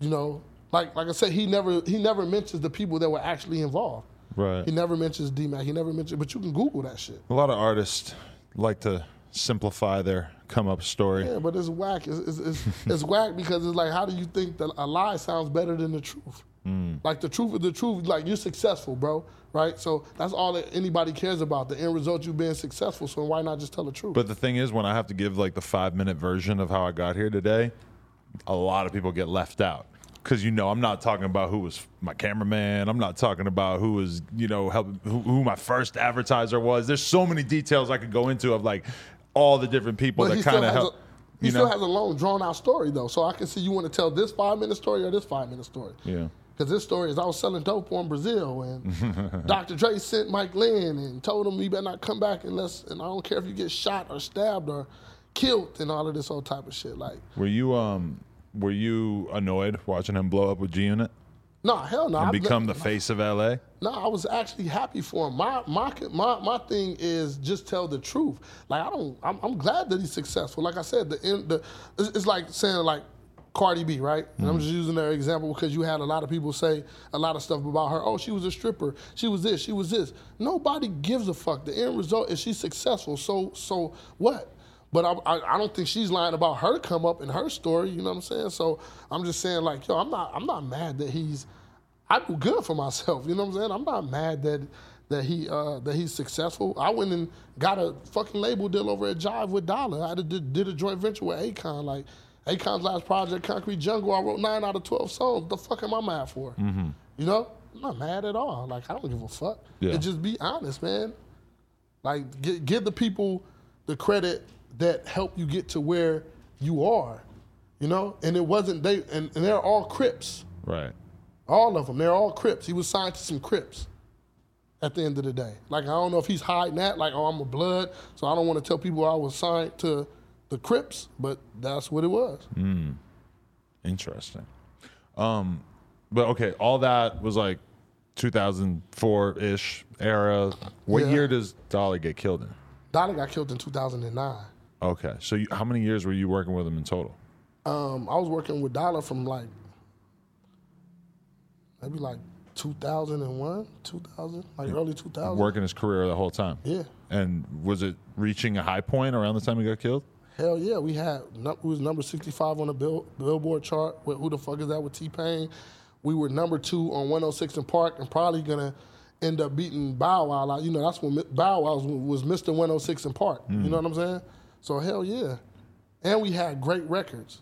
you know, like like I said, he never he never mentions the people that were actually involved. Right. He never mentions D Mac. He never mentions, but you can Google that shit. A lot of artists like to simplify their come up story. Yeah, but it's whack. It's, it's, it's, it's whack because it's like, how do you think that a lie sounds better than the truth? Mm. Like the truth is the truth. Like you're successful, bro. Right. So that's all that anybody cares about. The end result, you being successful. So why not just tell the truth? But the thing is, when I have to give like the five minute version of how I got here today, a lot of people get left out. Because you know, I'm not talking about who was my cameraman. I'm not talking about who was, you know, help, who, who my first advertiser was. There's so many details I could go into of like all the different people But that kind of help. a, he you still has a long, drawn out story though. So I can see you want to tell this five minute story or this five minute story. yeah. Because this story is I was selling dope on Brazil and Dr. Dre sent Mike Lynn and told him you better not come back unless and I don't care if you get shot or stabbed or killed and all of this whole type of shit. Like, Were you um were you annoyed watching him blow up with G Unit no, hell no. and I've become the face of LA? No, I was actually happy for him. My my my my thing is just tell the truth. Like I don't. I'm, I'm glad that he's successful. Like I said, the end- the it's, it's like saying like Cardi B, right? And I'm mm-hmm. just using that example because you had a lot of people say a lot of stuff about her. Oh, she was a stripper. She was this. She was this. Nobody gives a fuck. The end result is she's successful. So so what? But I, I, I don't think she's lying about her come up in her story. You know what I'm saying? So I'm just saying like, yo, I'm not I'm not mad that he's I do good for myself. You know what I'm saying? I'm not mad that that he uh, that he's successful. I went and got a fucking label deal over at Jive with Dolla. I did, did a joint venture with Akon. Like Akon's last project, Concrete Jungle, I wrote nine out of twelve songs. The fuck am I mad for? You know? I'm not mad at all. Like I don't give a fuck. Yeah. It just be honest, man. Like gi- give the people the credit that help you get to where you are. You know? And it wasn't they and, and they're all Crips. Right. All of them. They're all Crips. He was signed to some Crips at the end of the day. Like, I don't know if he's hiding that, like, oh, I'm a blood, so I don't want to tell people I was signed to the Crips, but that's what it was. Interesting. Um, but okay, all that was like 2004 ish era. What Yeah. year does Dolly get killed in? Dolly got killed in 2009. Okay, so you, how many years were you working with him in total? Um, I was working with Dolla from like, maybe like 2001, 2000, like early 2000. Working his career the whole time. Yeah. And was it reaching a high point around the time he got killed? Hell yeah, we had we was number 65 on the bill, Billboard chart. With Who the fuck is that with T Pain? We were number two on 106 in Park, and probably gonna end up beating Bow Wow. Like, you know, that's when Bow Wow was, was Mr. 106 in Park. You know what I'm saying? So hell yeah, and we had great records.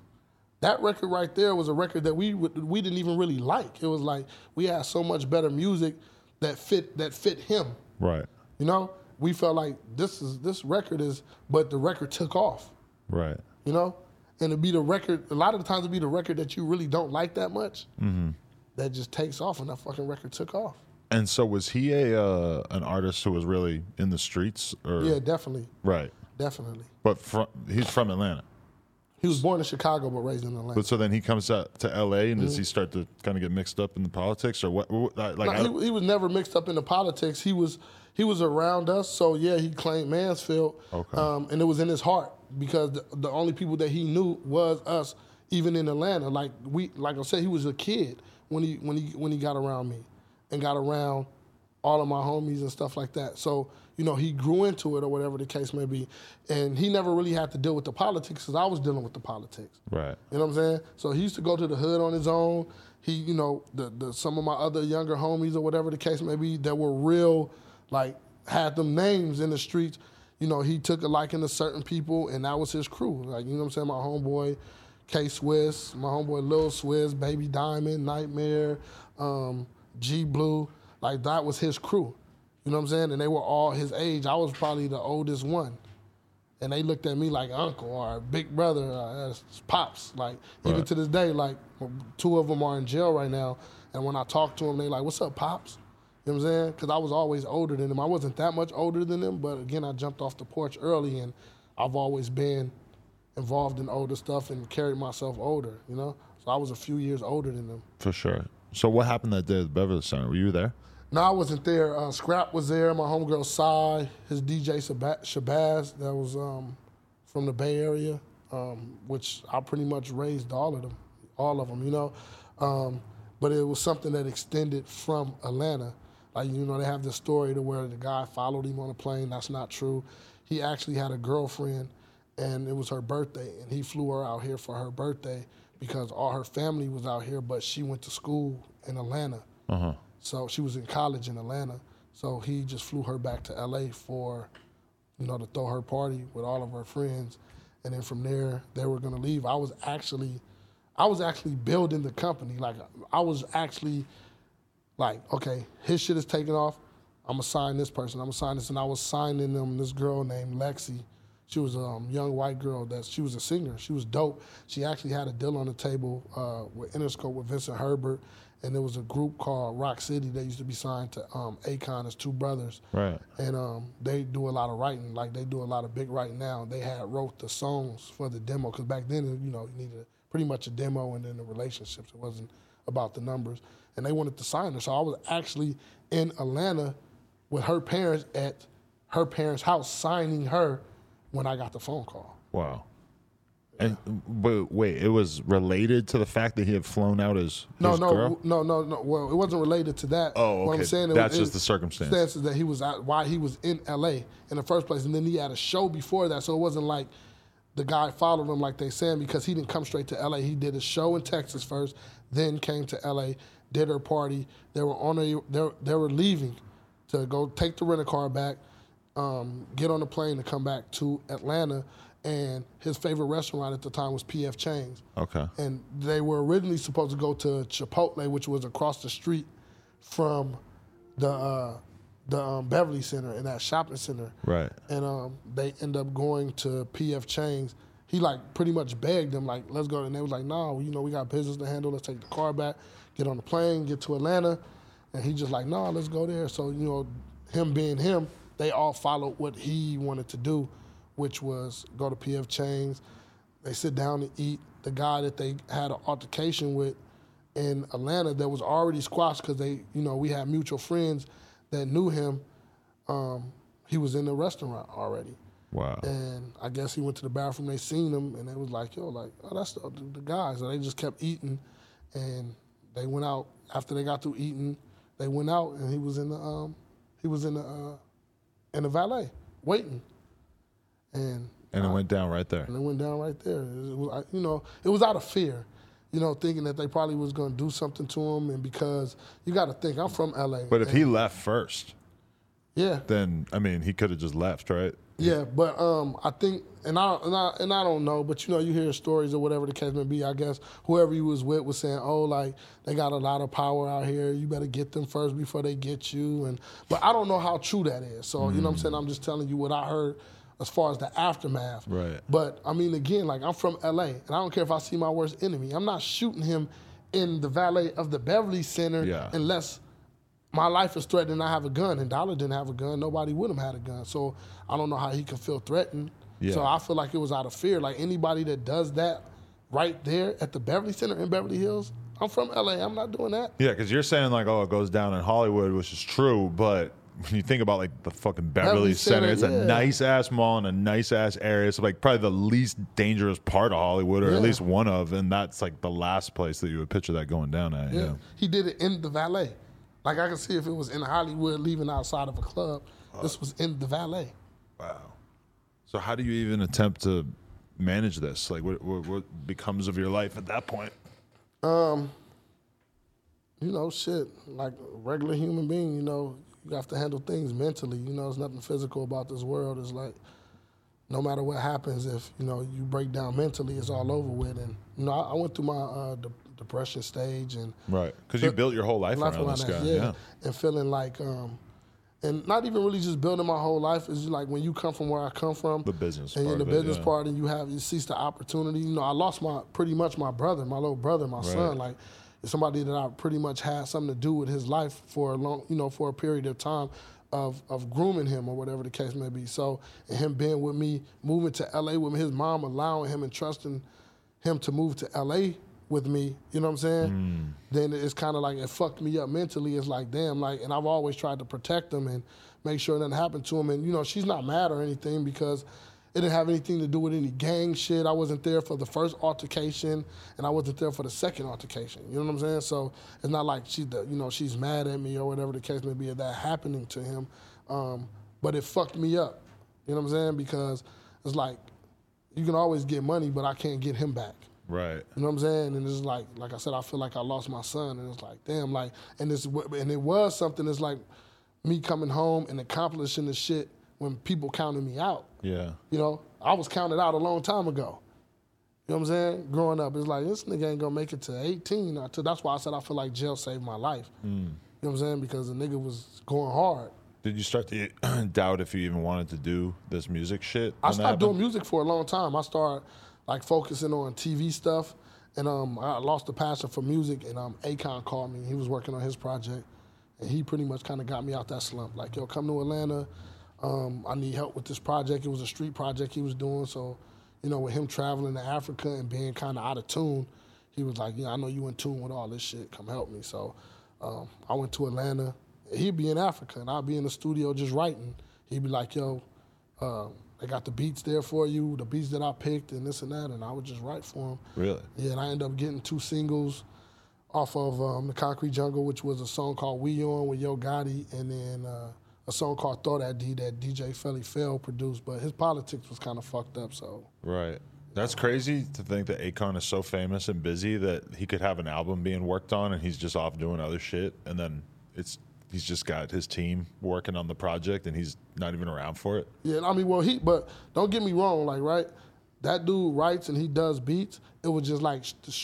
That record right there was a record that we we didn't even really like. It was like we had so much better music that fit that fit him. Right. You know, we felt like this is this record is, but the record took off Right. you know, and to be the record. A lot of the times, to be the record that you really don't like that much, that just takes off, and that fucking record took off. And so was he a uh, an artist who was really in the streets or Yeah, definitely, right? Definitely. But from he's from Atlanta. He was born in Chicago but raised in Atlanta. But so then he comes out to LA and does he start to kind of get mixed up in the politics or what? what- like No, he, he was never mixed up in the politics. He was he was around us, so yeah, he claimed Mansfield, Okay. um, and it was in his heart because the, the only people that he knew was us, even in Atlanta. Like we, like I said, he was a kid when he when he when he got around me, and got around all of my homies and stuff like that. So you know, he grew into it or whatever the case may be, and he never really had to deal with the politics because I was dealing with the politics. right. You know what I'm saying? So he used to go to the hood on his own. He, you know, the, the some of my other younger homies or whatever the case may be that were real, like had them names in the streets. You know, he took a liking to certain people, and that was his crew. Like you know what I'm saying? My homeboy, K Swiss, my homeboy Lil Swiss, Baby Diamond, Nightmare, um, G Blue. Like that was his crew. You know what I'm saying? And they were all his age. I was probably the oldest one and they looked at me like uncle or big brother, uh, as pops. Like even to this day, like two of them are in jail right now, and when I talk to them, they like, "What's up, pops?" You know what I'm saying? Because I was always older than them. I wasn't that much older than them, but again, I jumped off the porch early, and I've always been involved in older stuff and carried myself older. You know, so I was a few years older than them. For sure. So what happened that day at the Beverly Center? Were you there? No, I wasn't there. Uh, Scrap was there. My homegirl Psy, his DJ Shabazz, that was um, from the Bay Area, um, which I pretty much raised all of them, all of them, you know. Um, but it was something that extended from Atlanta. Like you know, they have this story to where the guy followed him on a plane. That's not true. He actually had a girlfriend, and it was her birthday, and he flew her out here for her birthday because all her family was out here, but she went to school in Atlanta. Uh-huh. So she was in college in Atlanta. So he just flew her back to LA for, you know, to throw her party with all of her friends. And then from there, they were gonna leave. I was actually, I was actually building the company. Like I was actually, like, okay, his shit is taking off. I'm gonna sign this person. I'm gonna sign this, and I was signing them this girl named Lexi. She was a um, young white girl that she was a singer. She was dope. She actually had a deal on the table uh, with Interscope with Vincent Herbert, and there was a group called Rock City that used to be signed to um, Akon as two brothers. Right. And um, they do a lot of writing. Like they do a lot of big writing now. They had wrote the songs for the demo because back then, you know, you needed pretty much a demo and then the relationships. It wasn't about the numbers. And they wanted to sign her, so I was actually in Atlanta with her parents at her parents' house signing her when I got the phone call. Wow. And but wait, it was related to the fact that he had flown out his, No, his no, girl. no, no, no. Well, it wasn't related to that. Oh, What I'm okay. saying, it That's was- just the circumstance. Circumstances that he was at, why he was in L.A. in the first place, and then he had a show before that, so it wasn't like the guy followed him like they saying because he didn't come straight to L.A. He did a show in Texas first, then came to L.A. Did her party. They were on a they they were leaving to go take the rental car back, um, get on the plane to come back to Atlanta, and his favorite restaurant at the time was P.F. Chang's Okay. and they were originally supposed to go to Chipotle, which was across the street from the uh, the um, Beverly Center in that shopping center. Right. And um, they end up going to PF Chang's. He like pretty much begged them like, "Let's go," and they was like, "No, you know, we got business to handle. Let's take the car back, get on the plane, get to Atlanta." And he just like, "No, let's go there." So you know, him being him, they all followed what he wanted to do, which was go to PF Chang's. They sit down and eat. The guy that they had an altercation with in Atlanta that was already squashed because they, you know, we had mutual friends that knew him. Um, he was in the restaurant already. Wow. And I guess he went to the bathroom. They seen him, and they was like, "Yo, like, oh, that's the, the guy." So they just kept eating, and they went out after they got through eating. They went out, and he was in the um, he was in the uh, in the valet waiting, and And it went down right there. and it went down right there. It was, you know, it was out of fear, you know, thinking that they probably was going to do something to him, and because you got to think, I'm from LA. But if he left first, yeah, then I mean he could have just left, right? Yeah, but um, I think, and I, and I and I don't know, but you know, you hear stories or whatever the case may be. I guess whoever you was with was saying, "Oh, like they got a lot of power out here. You better get them first before they get you." And but I don't know how true that is. So you know, what I'm saying I'm just telling you what I heard as far as the aftermath. Right. But I mean, again, like I'm from LA, and I don't care if I see my worst enemy. I'm not shooting him in the valet of the Beverly Center Yeah. unless my life is threatened and I have a gun. And Dolla didn't have a gun. Nobody would have had a gun. So I don't know how he can feel threatened. Yeah. So I feel like it was out of fear. Like anybody that does that right there at the Beverly Center in Beverly Hills, I'm from LA. I'm not doing that. Yeah, because you're saying like, oh, it goes down in Hollywood, which is true, but when you think about like the fucking Beverly, Center, Center, it's yeah. a nice ass mall in a nice ass area. So like probably the least dangerous part of Hollywood, or Yeah. at least one of, and that's like the last place that you would picture that going down at. Yeah. Yeah. He did it in the valet. Like I can see if it was in Hollywood leaving outside of a club, this was in the valet. Wow. So how do you even attempt to manage this? Like, what, what, what becomes of your life at that point? Um, you know, shit, like a regular human being, you know, you have to handle things mentally. You know, there's nothing physical about this world. It's like no matter what happens, if, you know, you break down mentally, it's all over with. And, you know, I, I went through my uh, de- depression stage and Right. Because you built your whole life, life around around this guy. yeah. Yeah. And feeling like, um, and not even really just building my whole life. Is like when you come from where I come from, The business and part the of it, business yeah. part, and you have you seize the opportunity. You know, I lost my pretty much my brother, my little brother, my son. Like somebody that I pretty much had something to do with his life for a long, you know, for a period of time. Of, of grooming him or whatever the case may be. So, and him being with me, moving to LA with me, his mom allowing him and trusting him to move to LA with me, you know what I'm saying? Mm. Then it's kind of like it fucked me up mentally. It's like, damn, like, and I've always tried to protect him and make sure nothing happened to him. And, you know, she's not mad or anything because It didn't have anything to do with any gang shit. I wasn't there for the first altercation, and I wasn't there for the second altercation. You know what I'm saying? So it's not like she, the, you know, she's mad at me or whatever the case may be of that happening to him. Um, but it fucked me up. You know what I'm saying? Because it's like you can always get money, but I can't get him back. Right. You know what I'm saying? And it's like, like I said, I feel like I lost my son, and it's like, damn, like, and it's and it was something that's like me coming home and accomplishing the shit when people counted me out. Yeah. You know, I was counted out a long time ago. You know what I'm saying? Growing up, it's like this nigga ain't gonna make it to 18. Or to, that's why I said I feel like jail saved my life. You know what I'm saying? Because the nigga was going hard. Did you start to doubt if you even wanted to do this music shit? I stopped doing music for a long time. I started like focusing on TV stuff, and um, I lost the passion for music. And um, Akon called me. He was working on his project, and he pretty much kind of got me out that slump. Like, yo, come to Atlanta. Um, I need help with this project. It was a street project he was doing. So, you know, with him traveling to Africa and being kind of out of tune, he was like, yeah, I know you in tune with all this shit. Come help me. So, um, I went to Atlanta. He'd be in Africa, and I'd be in the studio just writing. He'd be like, yo, um, they got the beats there for you, the beats that I picked, and this and that, and I would just write for him. Really? Yeah, and I ended up getting two singles off of um, the Concrete Jungle, which was a song called "We On" with Yo Gotti, and then uh, a song called "Throw That D" that DJ Felli Fel produced. But his politics was kind of fucked up, so Right. That's crazy to think that Akon is so famous and busy that he could have an album being worked on and he's just off doing other shit and then it's he's just got his team working on the project and he's not even around for it. Yeah, I mean, well, he, but don't get me wrong, like, right? That dude writes and he does beats. It was just like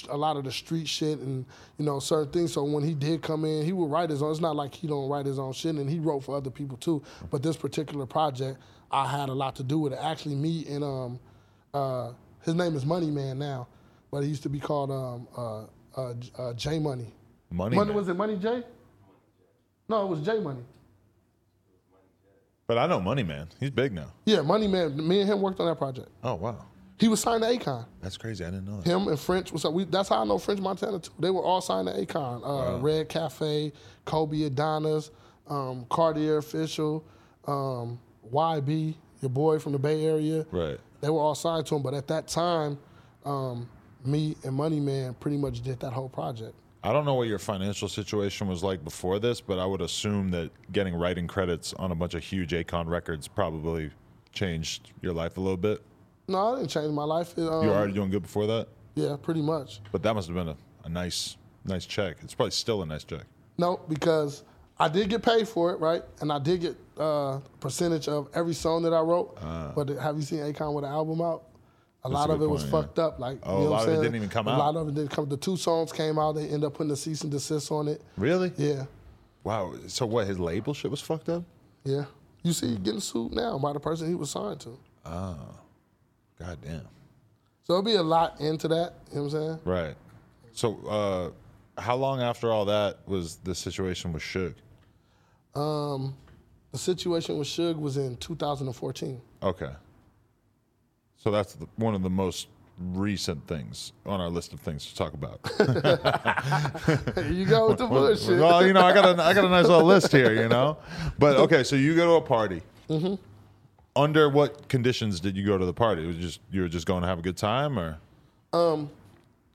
a lot of the street shit and, you know, certain things. So when he did come in, he would write his own. It's not like he don't write his own shit and he wrote for other people too. But this particular project, I had a lot to do with it. Actually, me and, um, uh, his name is Money Man now, but he used to be called um, uh, uh, J- uh, J Money. Money. Money Man. was it Money J? No, it was J Money. But I know Money Man. He's big now. Yeah, Money Man. Me and him worked on that project. Oh wow. He was signed to Akon. That's crazy. I didn't know that. Him and French was we, that's how I know French Montana too. They were all signed to Akon. Uh, Red Cafe, Kobe Adonis, um, Kardinal Offishall, um, YB, your boy from the Bay Area. Right. They were all signed to him, but at that time, um, me and Money Man pretty much did that whole project. I don't know what your financial situation was like before this, but I would assume that getting writing credits on a bunch of huge Akon records probably changed your life a little bit. No, I didn't change my life. It, um, You were already doing good before that, yeah, pretty much. but that must have been a, a nice, nice check. It's probably still a nice check. No, because I did get paid for it, right? And I did get uh, percentage of every song that I wrote. but have you seen Akon with an album out? A lot a of it was yeah. fucked up. Like, Oh, you a know what lot of it didn't even come a out? A lot of it didn't come. The two songs came out. They end up putting a cease and desist on it. Really? Yeah, Wow. So what? His label shit was fucked up. yeah. You see, getting sued now by the person he was signed to. God damn. So it'll be a lot into that. You know what I'm saying? Right. So, uh, how long after all that was the situation with Suge? Um, the situation with Suge was in 2014. Okay. So that's the, one of the most recent things on our list of things to talk about. You go with the bullshit. well, you know, I got a, I got a nice little list here, you know. But okay, so you go to a party. Mm-hmm. Under what conditions did you go to the party? It was just you were just going to have a good time, or um,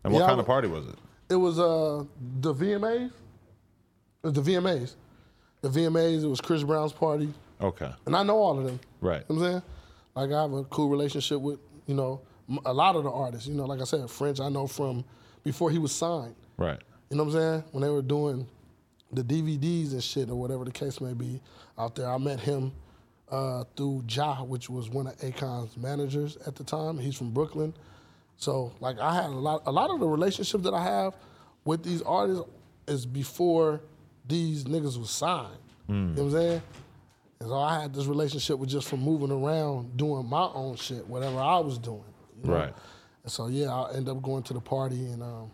and what yeah, kind of party was it? It was uh the VMAs. It was the VMAs. The VMAs. It was Chris Brown's party, Okay, and I know all of them. right, You know what I'm saying? Like I have a cool relationship with you know a lot of the artists. You know, like I said, French I know from before he was signed. right, You know what I'm saying? When they were doing the DVDs and shit or whatever the case may be out there, I met him uh, through Ja, which was one of Akon's managers at the time. He's from Brooklyn. So like I had a lot a lot of the relationships that I have with these artists is before these niggas was signed. You know what I'm saying? And so I had this relationship with just from moving around, doing my own shit, whatever I was doing. you know? right. And so yeah, I end up going to the party and um,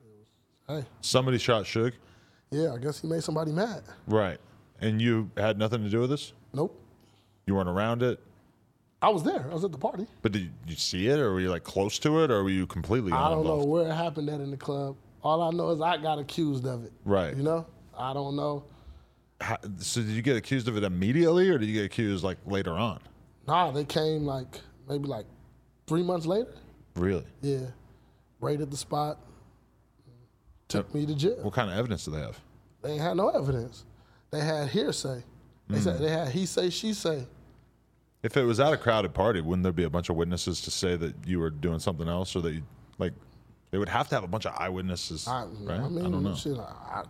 it was, hey, Somebody shot Suge, yeah, I guess he made somebody mad. right? And you had nothing to do with this. Nope. You weren't around it, I was there. I was at the party. but did you see it, or were you like close to it, or were you completely? I don't know where it happened at in the club. All I know is I got accused of it. Right. You know? I don't know. How, so did you get accused of it immediately, or did you get accused like later on? Nah, they came like maybe like three months later. Really? Yeah, raided the spot, took me to jail. What kind of evidence do they have? They had no evidence. They had hearsay. They said they had he say she say. If it was at a crowded party, wouldn't there be a bunch of witnesses to say that you were doing something else, or that you like? They would have to have a bunch of eyewitnesses, I, right? I mean, don't know. shit. I,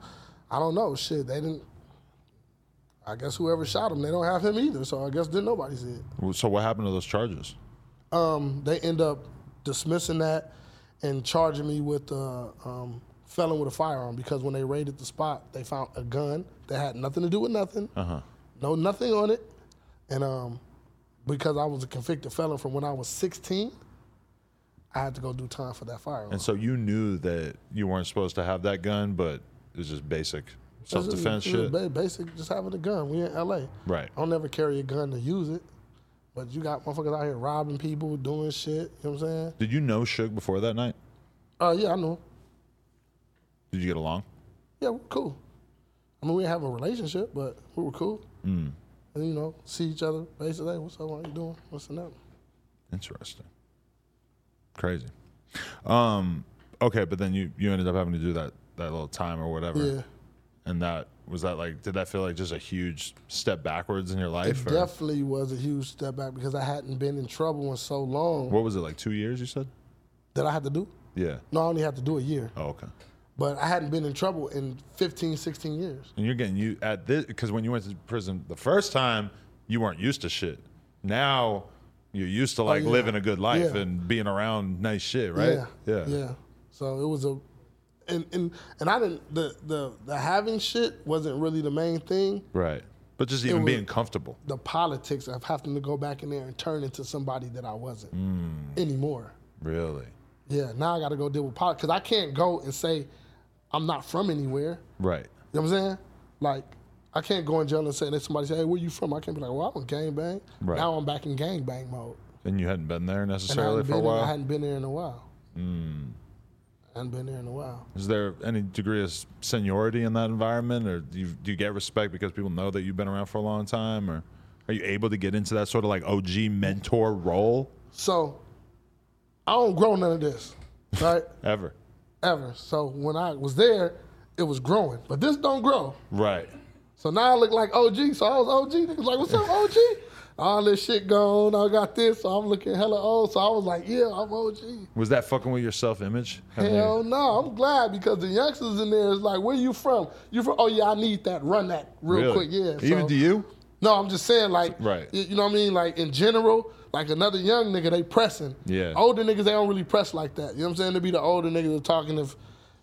I don't know. Shit, they didn't. I guess whoever shot him, they don't have him either. So I guess didn't nobody see it. So what happened to those charges? Um, they end up dismissing that and charging me with uh, um, felon with a firearm because when they raided the spot, they found a gun that had nothing to do with nothing, Uh-huh. No nothing on it, and um, because I was a convicted felon from when I was 16, I had to go do time for that firearm. And so you knew that you weren't supposed to have that gun, but it was just basic self defense just shit. ba- Basic, just having a gun. We in LA. Right. I'll never carry a gun to use it. But you got motherfuckers out here robbing people, doing shit. You know what I'm saying? Did you know Suge before that night? Oh yeah, I know. Did you get along? Yeah, cool. I mean, we didn't have a relationship, but we were cool. Mm. And you know, see each other basically. What's up? How you doing? What's the name? Interesting. Crazy. Um, okay, but then you you ended up having to do that that little time or whatever. Yeah. And that was that like did that feel like just a huge step backwards in your It life? or- definitely was a huge step back because I hadn't been in trouble in so long what was it like two years? You said? that I had to do. Yeah. No, I only had to do a year, Oh, okay. But I hadn't been in trouble in 15, 16 years. And you're getting you at this because when you went to prison the first time, you weren't used to shit. Now you're used to like Oh, yeah. living a good life Yeah. and being around nice shit, right? Yeah, yeah. yeah. So it was a, and and and I didn't the the the having shit wasn't really the main thing. Right. But just even being comfortable. The politics of having to go back in there and turn into somebody that I wasn't Mm. anymore. Really. Yeah, now I got to go deal with politics because I can't go and say I'm not from anywhere. Right. You know what I'm saying? Like, I can't go in jail and say that somebody say, "Hey, where you from?" I can't be like, "Well, I was gang bang." Right. Now I'm back in gang bang mode, And you hadn't been there necessarily for a been, I hadn't been there in a while. Mm. I hadn't been there in a while. Is there any degree of seniority in that environment, or do you, do you get respect because people know that you've been around for a long time, or are you able to get into that sort of like OG mentor role So I don't grow none of this, right? ever? Ever. So when I was there, it was growing, but this don't grow. Right. So now I look like OG. So I was OG. Niggas like, what's up, OG? All this shit gone. I got this. So I'm looking hella old. So I was like, yeah, I'm OG. Was that fucking with your self image? Hell no. I'm glad because the youngsters in there is like, where you from? You from? Oh yeah, I need that. Run that real quick. Yeah. Even so- to you? No, I'm just saying, like, Right. you know what I mean? Like, in general, like another young nigga, they pressing. Yeah. Older niggas, they don't really press like that. You know what I'm saying? They be the older niggas that talking if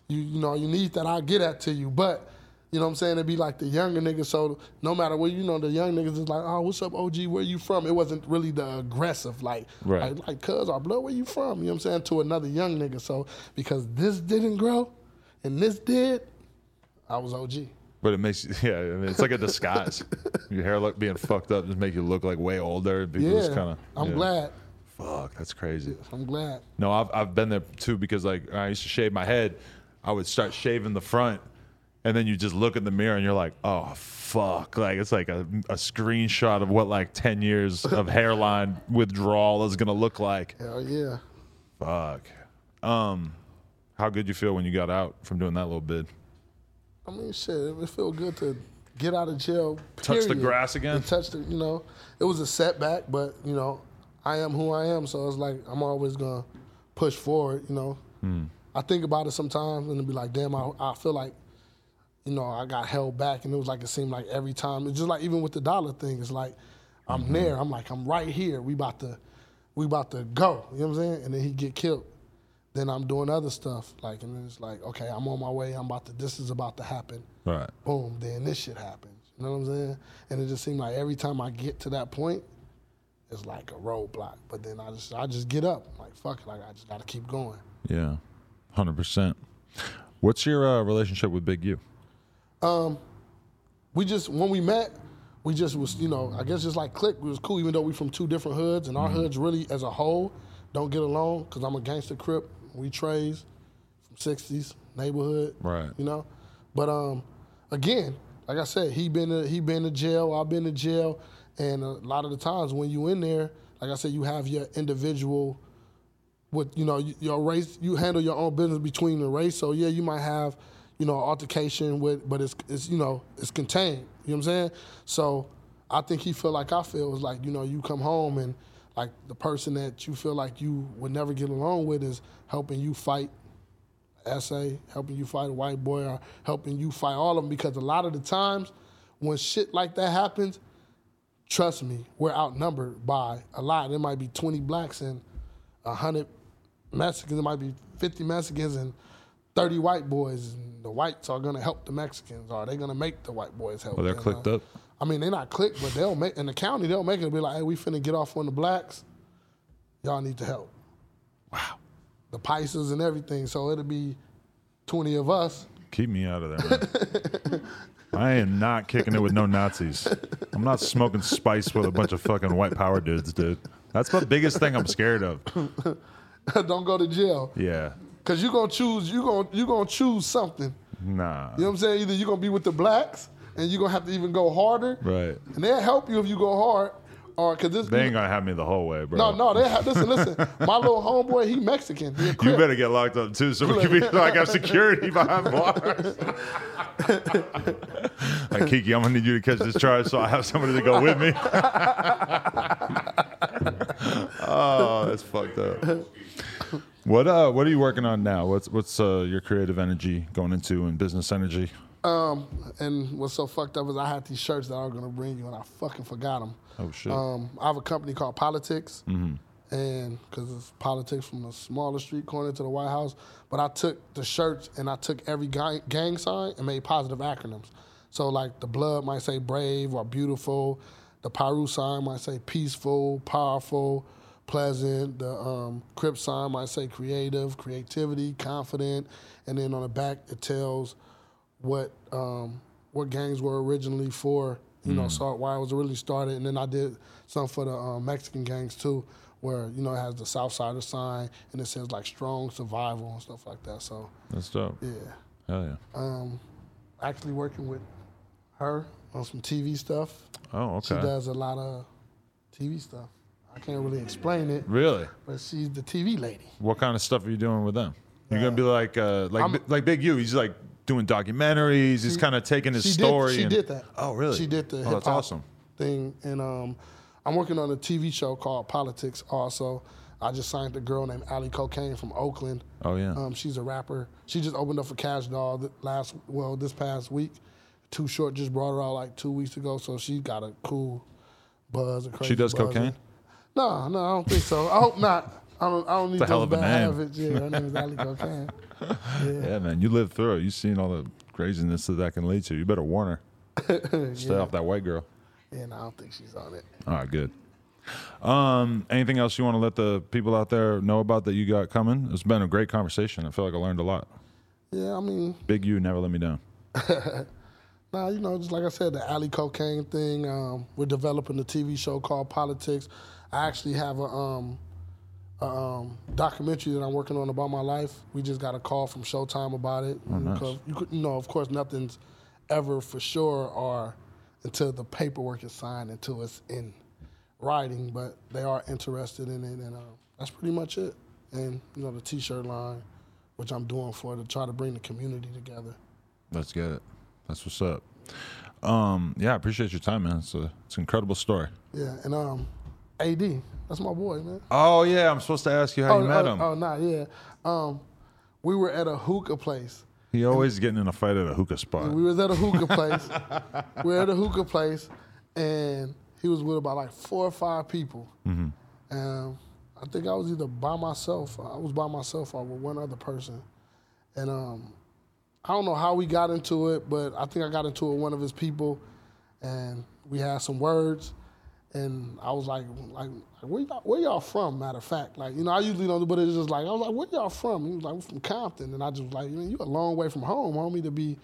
you, you know, you need that, I'll get that to you. But, you know what I'm saying? It'd be like the younger niggas. So no matter where, you know, the young niggas is like, oh, what's up, OG? Where you from? It wasn't really the aggressive, like, Right. like, like, cuz, our blood, where you from? You know what I'm saying? To another young nigga. So because this didn't grow and this did, I was OG. But it makes yeah, I mean, it's like a disguise. your hair look being fucked up just make you look like way older. People Yeah. just kind of. I'm glad. Fuck, that's crazy. I'm glad. No, I've I've been there too because like I used to shave my head, I would start shaving the front, and then you just look in the mirror and you're like, oh fuck, like it's like a, a screenshot of what like ten years of hairline withdrawal is gonna look like. Hell yeah. Fuck. Um, how good you feel when you got out from doing that little bid? I mean, shit, it feel good to get out of jail. Touch the grass again? Touch the, you know, it was a setback, but you know, I am who I am, so it's like I'm always gonna push forward. You know, Hmm. I think about it sometimes and be like, damn, I, I feel like, you know, I got held back, and it was like it seemed like every time. It's just like even with the Dolla thing, it's like I'm Mm-hmm. there. I'm like I'm right here. We about to, we about to go. You know what I'm saying? And then he get killed. Then I'm doing other stuff, like, and then it's like, okay, I'm on my way. I'm about to. This is about to happen Right. boom, then this shit happens. You know what I'm saying? And it just seemed like every time I get to that point, it's like a roadblock. But then I just I just get up. like, fuck it, like I just gotta keep going. Yeah, hundred percent. What's your uh, relationship with Big U? Um, we just when we met, we just was, you know, I guess just like click. It was cool, even though we from two different hoods, and our hoods really as a whole don't get along, because I'm a gangster crip. We trays from sixties, neighborhood. Right. You know? But um again, like I said, he been to, he been to jail, I've been to jail, And a lot of the times when you in there, like I said, you have your individual with you know your race you handle your own business between the race so yeah you might have you know altercation with but it's it's you know it's contained you know what i'm saying so i think he feel like i feel is like you know you come home and like the person that you feel like you would never get along with is helping you fight essay helping you fight a white boy or helping you fight all of them because a lot of the times when shit like that happens trust me we're outnumbered by a lot there might be 20 blacks and 100 Mexicans. It might be 50 Mexicans and 30 white boys. And the whites are going to help the Mexicans. Or are they going to make the white boys help? Well, they're clicked know? up. I mean, they're not clicked, but they'll make, in the county, they'll make it be like, hey, we finna get off on the blacks. Y'all need to help. Wow. The Paisas and everything. So it'll be 20 of us. Keep me out of there. I am not kicking it with no Nazis. I'm not smoking spice with a bunch of fucking white power dudes, dude. That's the biggest thing I'm scared of. Don't go to jail. Yeah. Cause you're gonna choose you gonna you gonna choose something. Nah. You know what I'm saying? Either you're gonna be with the blacks and you're gonna have to even go harder. Right. And they'll help you if you go hard. Or cause this They ain't gonna have me the whole way, bro. No, no, they have listen, listen. My little homeboy, he Mexican. He You better get locked up too, so we can be like I have security behind bars. like Kiki, I'm gonna need you to catch this charge, so I have somebody to go with me. oh, that's fucked up. What uh, what are you working on now? What's what's uh, your creative energy going into and business energy? Um, and what's so fucked up is I had these shirts that I was gonna bring you, and I fucking forgot them. Oh shit! Um, I have a company called Politics, and because it's politics from the smaller street corner to the White House. But I took the shirts and I took every gang, gang sign and made positive acronyms. So like the blood might say brave or beautiful, the Piru sign might say peaceful, powerful, pleasant. The um, Crip sign might say creative, creativity, confident, and then on the back it tells what um, what gangs were originally for. You know, so why it was really started, and then I did some for the um, Mexican gangs too, where you know it has the South Sider sign and it says like strong survival and stuff like that. So That's dope. yeah, Hell yeah. um, actually working with her on some TV stuff. Oh, okay. She does a lot of TV stuff. I can't really explain it, Really? but she's the TV lady. What kind of stuff are you doing with them? You're gonna be like uh, like I'm- like Big U. He's like doing documentaries. He's kind of taking his she story. Did, she and- did that. Oh, really? She did the Oh, hip that's hop awesome. thing, and um, I'm working on a TV show called Politics. Also, I just signed a girl named Ali Cocaine from Oakland. Oh yeah. Um, she's a rapper. She just opened up for Cash Doll last, well, this past week. Too Short just brought her out like two weeks ago, so she got a cool buzz. A crazy she does buzz. cocaine. No, no, I don't think so. I hope not. I don't. I don't need It's a hell those of a bad name. habits. Yeah, her name is Ali Cocaine. Yeah, man. You lived through it. You've seen all the craziness that that can lead to. You better warn her. Stay off that white girl. Yeah, no, I don't think she's on it. All right, good. Um, anything else you want to let the people out there know about that you got coming? It's been a great conversation. I feel like I learned a lot. Yeah, I mean, Big U never let me down. Nah, you know, just like I said, the Ali Cocaine thing. Um, we're developing a TV show called Politics. I actually have a, um, a um, documentary that I'm working on about my life. We just got a call from Showtime about it. Because you, could, you know, of course, nothing's ever for sure or until the paperwork is signed, until it's in writing. But they are interested in it, and uh, that's pretty much it. And you know, the T-shirt line, which I'm doing for to try to bring the community together. Let's get it. That's what's up. Um, yeah, I appreciate your time, man. It's a it's an incredible story. Yeah, and um, AD, that's my boy, man. Oh yeah, I'm supposed to ask you how oh, you met oh, him. Oh, nah, yeah. Um, we were at a hookah place. He always getting in a fight at a hookah spot. We was at a hookah place. we were at a hookah place, and he was with about like four or five people. Mm-hmm. And I think I was either by myself. I was by myself or with one other person. And um, I don't know how we got into it, but I think I got into it with one of his people, and we had some words. And I was like, like, where y'all, where y'all from? Matter of fact, like, you know, I usually don't, but it's just like, I was like, where y'all from? He was like, we're from Compton, and I just was like, you a long way from home, homie, to be.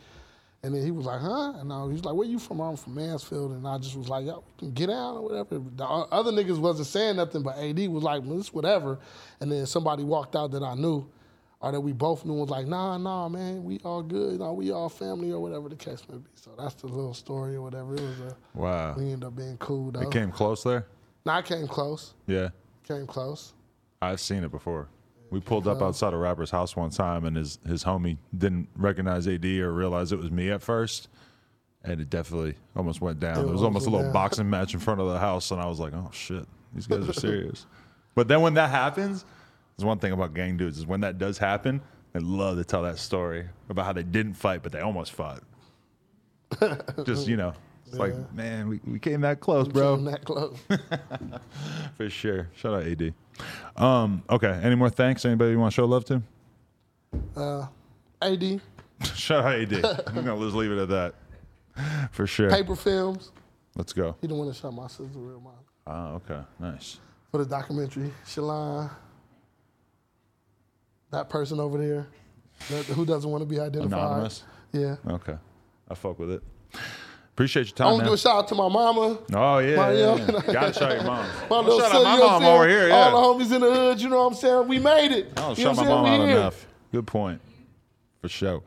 And then he was like, huh? And I, he was like, where you from? I'm from Mansfield, and I just was like, we can get out or whatever. The other niggas wasn't saying nothing, but AD was like, well, it's whatever. And then somebody walked out that I knew. Or that we both knew was like, nah, nah, man, we all good, no, we all family or whatever the case may be. So that's the little story or whatever. It was a Wow. we ended up being cool though. It came close there. Nah, I came close. Yeah. Came close. I've seen it before. We pulled up outside a rapper's house one time, and his his homie didn't recognize AD or realize it was me at first, and it definitely almost went down. There was almost a little down. boxing match in front of the house, and I was like, "Oh shit, these guys are serious." but then when that happens, there's one thing about gang dudes is when that does happen, they love to tell that story about how they didn't fight, but they almost fought. Just you know, it's like, man, we, we came that close, bro. Came that close. For sure. Shout out AD. Um, okay. Any more thanks? Anybody you want to show love to? AD, Shout out AD. I'm gonna just leave it at that. For sure. paper films. Let's go. He the one that shot my sister real mom Ah, okay. Nice. for the documentary. Shalon, that person over there, that, who doesn't want to be identified. Anonymous. Yeah. Okay. I fuck with it. Appreciate your time. I want to do a shout out to my mama. oh yeah. My yeah, yeah. Gotta shout out your mom. My little shout out my you know mom over here. Yeah. All the homies in the hood, you know what I'm saying? We made it. I don't You shout my mom out here. enough. Good point. For sure.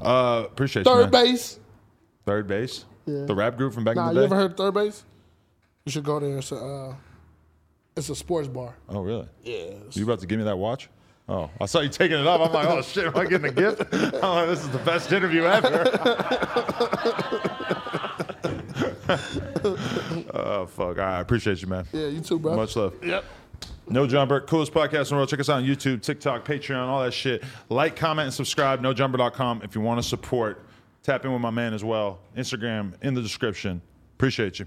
Uh, appreciate you, Third base. Third base. Yeah. The rap group from back Nah, in you the day. ever heard third base? You should go there. It's a, uh, it's a sports bar. oh really? Yeah. You about to give me that watch? Oh, I saw you taking it off. I'm like, oh shit, am I getting a gift? I'm like, this is the best interview ever. oh fuck! I appreciate you, man. Yeah, you too, bro. Much love. Yep. No Jumper, coolest podcast in the world. Check us out on YouTube, TikTok, Patreon, all that shit. Like, comment, and subscribe. NoJumper.com if you want to support. Tap in with my man as well. Instagram in the description. Appreciate you.